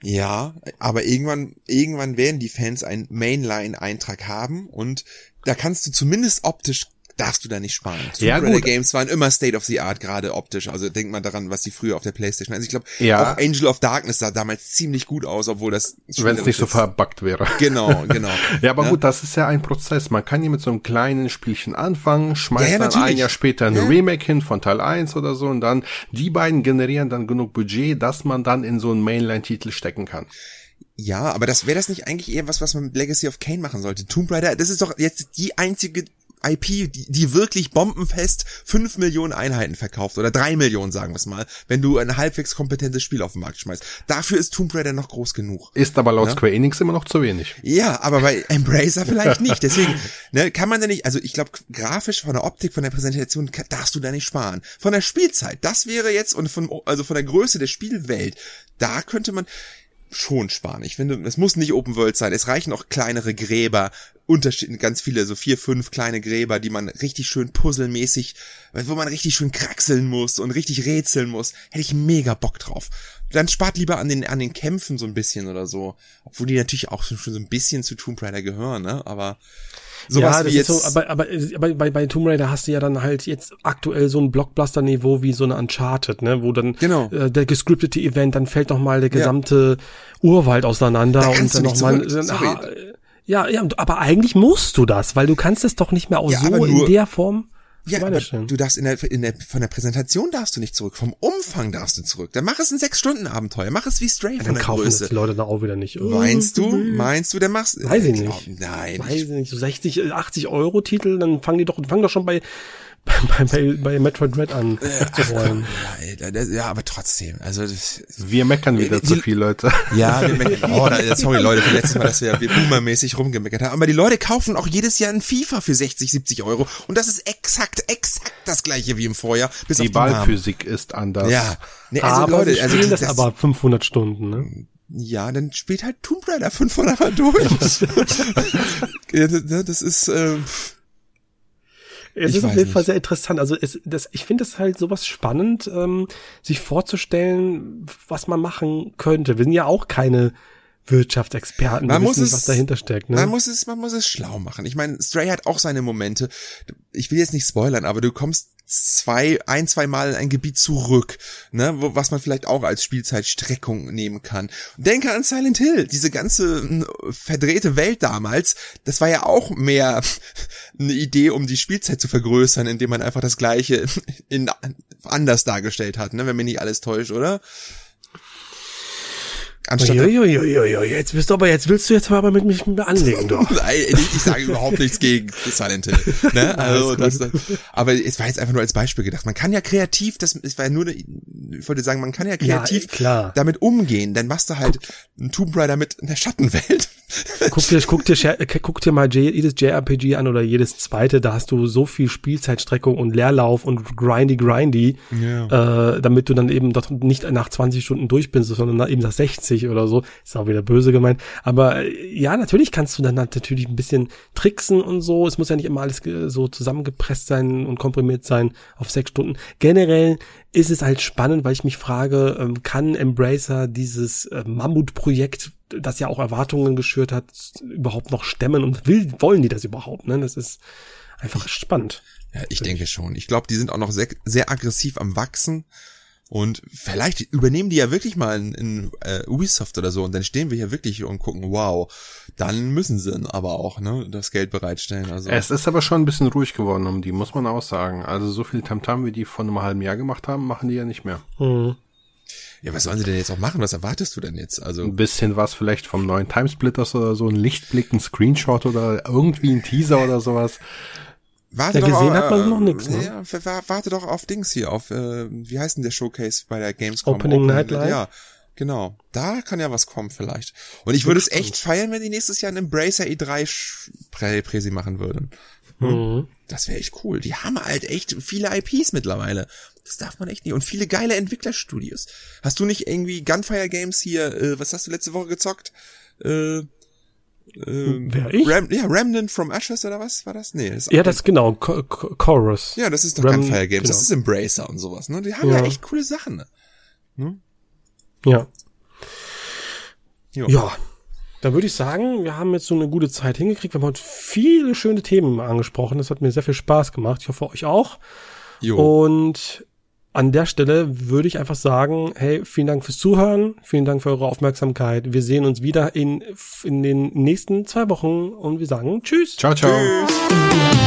S1: Ja, aber irgendwann, irgendwann werden die Fans einen Mainline-Eintrag haben und da kannst du zumindest optisch darfst du da nicht sparen.
S3: Ja,
S1: Tomb Raider
S3: gut.
S1: Games waren immer State of the Art, gerade optisch. Also denkt man daran, was die früher auf der Playstation. Also ich glaube,
S3: Ja.
S1: auch Angel of Darkness sah damals ziemlich gut aus, obwohl das
S3: Wenn es nicht so verbuggt wäre.
S1: Genau, genau. (laughs)
S3: Ja, aber
S1: Ja.
S3: gut, das ist ja ein Prozess. Man kann hier mit so einem kleinen Spielchen anfangen, schmeißt
S1: Ja, ja,
S3: dann ein. Jahr später ein
S1: Ja.
S3: Remake hin von Teil 1 oder so und dann die beiden generieren dann genug Budget, dass man dann in so einen Mainline-Titel stecken kann.
S1: Ja, aber das wäre das nicht eigentlich eher was, was man mit Legacy of Kane machen sollte? Tomb Raider, das ist doch jetzt die einzige IP, die, die wirklich bombenfest fünf Millionen Einheiten verkauft oder drei Millionen, sagen wir es mal, wenn du ein halbwegs kompetentes Spiel auf den Markt schmeißt. Dafür ist Tomb Raider noch groß genug.
S3: Ist aber laut
S1: Ja.
S3: Square Enix immer noch zu wenig.
S1: Ja, aber bei (laughs) Embracer vielleicht nicht. Deswegen (laughs) ne, kann man da nicht, also ich glaube, grafisch von der Optik, von der Präsentation darfst du da nicht sparen. Von der Spielzeit, das wäre jetzt, und von, also von der Größe der Spielwelt, da könnte man schon sparen. Ich finde, es muss nicht Open World sein. Es reichen auch kleinere Gräber, Unterschied, ganz viele, so vier, fünf kleine Gräber, die man richtig schön puzzelmäßig, wo man richtig schön kraxeln muss und richtig rätseln muss. Hätte ich mega Bock drauf. Dann spart lieber an den, an den Kämpfen so ein bisschen oder so. Obwohl die natürlich auch schon so ein bisschen zu Tomb Raider gehören, ne? Aber sowas
S2: ja, das
S1: wie jetzt.
S2: so, aber, aber, aber bei, bei Tomb Raider hast du ja dann halt jetzt aktuell so ein Blockbuster-Niveau wie so eine Uncharted, ne, wo dann
S1: Genau.
S2: äh, der gescriptete Event, dann fällt noch mal der gesamte Urwald auseinander
S1: Da
S2: und dann
S1: du
S2: noch
S1: nicht
S2: mal
S1: zurück, sorry.
S2: ha, ja, ja, aber eigentlich musst du das, weil du kannst es doch nicht mehr auch
S1: Ja,
S2: so in der Form
S1: ja, aber du darfst in der, in der, von der Präsentation darfst du nicht zurück, vom Umfang darfst du zurück. Dann mach es ein Sechs-Stunden-Abenteuer, mach es wie Stray von
S2: dann
S1: der
S2: kaufen das
S1: Größe.
S2: die Leute da auch wieder nicht.
S1: Meinst du? Meinst du, der machst?
S2: Weiß ich
S1: Äh,
S2: nicht.
S1: glaub- Nein.
S2: Weiß ich nicht, so 60, 80 Euro Titel, dann fangen die doch, fangen doch schon bei, bei, bei, bei Metroid Dread an zu rollen.
S1: Ja, aber trotzdem. Also das,
S3: Wir meckern wieder
S1: Die-
S3: zu viel, Leute.
S1: ja, wir meckern. Oh, da, sorry Leute, für letztes Mal, dass wir, wir boomermäßig rumgemeckert haben. Aber die Leute kaufen auch jedes Jahr ein FIFA für 60, 70 Euro. Und das ist exakt, exakt das gleiche wie im Vorjahr. Bis
S3: Die. Ballphysik ist anders.
S1: Ja. Nee, also
S2: aber
S1: Leute, also
S2: spielen
S1: das,
S2: das, aber 500 Stunden, ne?
S1: ja, dann spielt halt Tomb Raider 500 Mal durch. (laughs) das ist, äh,
S2: Es
S1: Ich
S2: ist auf jeden Fall sehr interessant. Also es, das, ich finde es halt sowas spannend, ähm, sich vorzustellen, was man machen könnte. Wir sind ja auch keine Wirtschaftsexperten.
S1: Man muss
S2: wissen
S1: es-
S2: was dahinter steckt. Ne?
S1: Man muss es, man muss es schlau machen. Ich meine, Stray hat auch seine Momente. Ich will jetzt nicht spoilern, aber du kommst zwei, ein, zwei Mal in ein Gebiet zurück, ne, wo, was man vielleicht auch als Spielzeitstreckung nehmen kann. Denke an Silent Hill, diese ganze verdrehte Welt damals, das war ja auch mehr (laughs) eine Idee, um die Spielzeit zu vergrößern, indem man einfach das Gleiche (laughs) in, anders dargestellt hat, ne, wenn mir nicht alles täuscht, oder?
S2: Anstatt Uiuiuiui, jetzt bist du aber, jetzt willst du jetzt aber mit mich anlegen, doch. (laughs)
S1: Nein, ich sage überhaupt nichts gegen Silent Hill. Ne? (laughs) Also, das, aber es war jetzt einfach nur als Beispiel gedacht. Man kann ja kreativ, das, es war ja nur, ich wollte sagen, man kann ja kreativ
S2: ja,
S1: damit umgehen. Dann machst du halt ein Tomb Raider mit einer Schattenwelt. (laughs)
S2: Guck dir, guck dir, guck dir mal jedes JRPG an oder jedes zweite, da hast du so viel Spielzeitstreckung und Leerlauf und grindy grindy, ja. äh, damit du dann eben doch nicht nach 20 Stunden durch bist, sondern eben nach 60 oder so. Ist auch wieder böse gemeint. Aber äh, ja, natürlich kannst du dann natürlich ein bisschen tricksen und so. Es muss ja nicht immer alles so zusammengepresst sein und komprimiert sein auf sechs Stunden. Generell ist es halt spannend, weil ich mich frage, ähm, kann Embracer dieses äh, Mammutprojekt, das ja auch Erwartungen geschürt hat, überhaupt noch stemmen und will, wollen die das überhaupt? Ne? Das ist einfach spannend.
S1: Ja, ich denke schon. Ich glaube, die sind auch noch sehr, sehr aggressiv am Wachsen. Und vielleicht übernehmen die ja wirklich mal in, in äh, Ubisoft oder so und dann stehen wir hier wirklich und gucken, wow, dann müssen sie aber auch ne, das Geld bereitstellen. Also
S3: es ist aber schon ein bisschen ruhig geworden um die, muss man auch sagen. Also so viel Tamtam, wie die vor einem halben Jahr gemacht haben, machen die ja nicht mehr. Mhm.
S1: Ja, was sollen sie denn jetzt auch machen? Was erwartest du denn jetzt? Also
S3: ein bisschen was vielleicht vom neuen Timesplitters oder so, ein Lichtblick, ein Screenshot oder irgendwie ein Teaser oder sowas.
S2: Warte ja, doch gesehen auf, hat man äh, noch nichts. Ne?
S1: Ja, warte doch auf Dings hier, auf, äh, wie heißt denn der Showcase bei der Gamescom?
S2: Opening, Opening Night Live?
S1: Ja, genau. Da kann ja was kommen vielleicht. Und ich würde es echt feiern, wenn die nächstes Jahr einen Embracer E3 Prä Präsi machen würden. Hm? Mhm. Das wäre echt cool. Die haben halt echt viele IPs mittlerweile. Das darf man echt nicht. Und viele geile Entwicklerstudios. Hast du nicht irgendwie Gunfire Games hier, äh, was hast du letzte Woche gezockt? Äh,
S2: ähm, Wer ich?
S1: Ram, ja, Remnant from Ashes oder was war das? Nee,
S2: das Ja, das genau, Chorus.
S1: Ja, das ist doch Ram, Gunfire Games, genau. das ist Embracer und sowas, ne? Die haben ja, ja echt coole Sachen. Ne?
S2: Hm? Ja. Jo. Ja. Dann würde ich sagen, wir haben jetzt so eine gute Zeit hingekriegt. Wir haben heute viele schöne Themen angesprochen. Das hat mir sehr viel Spaß gemacht. Ich hoffe, euch auch. Jo. Und an der Stelle würde ich einfach sagen, hey, vielen Dank fürs Zuhören, vielen Dank für eure Aufmerksamkeit. Wir sehen uns wieder in, in den nächsten zwei Wochen und wir sagen Tschüss.
S3: Ciao, ciao. Tschüss.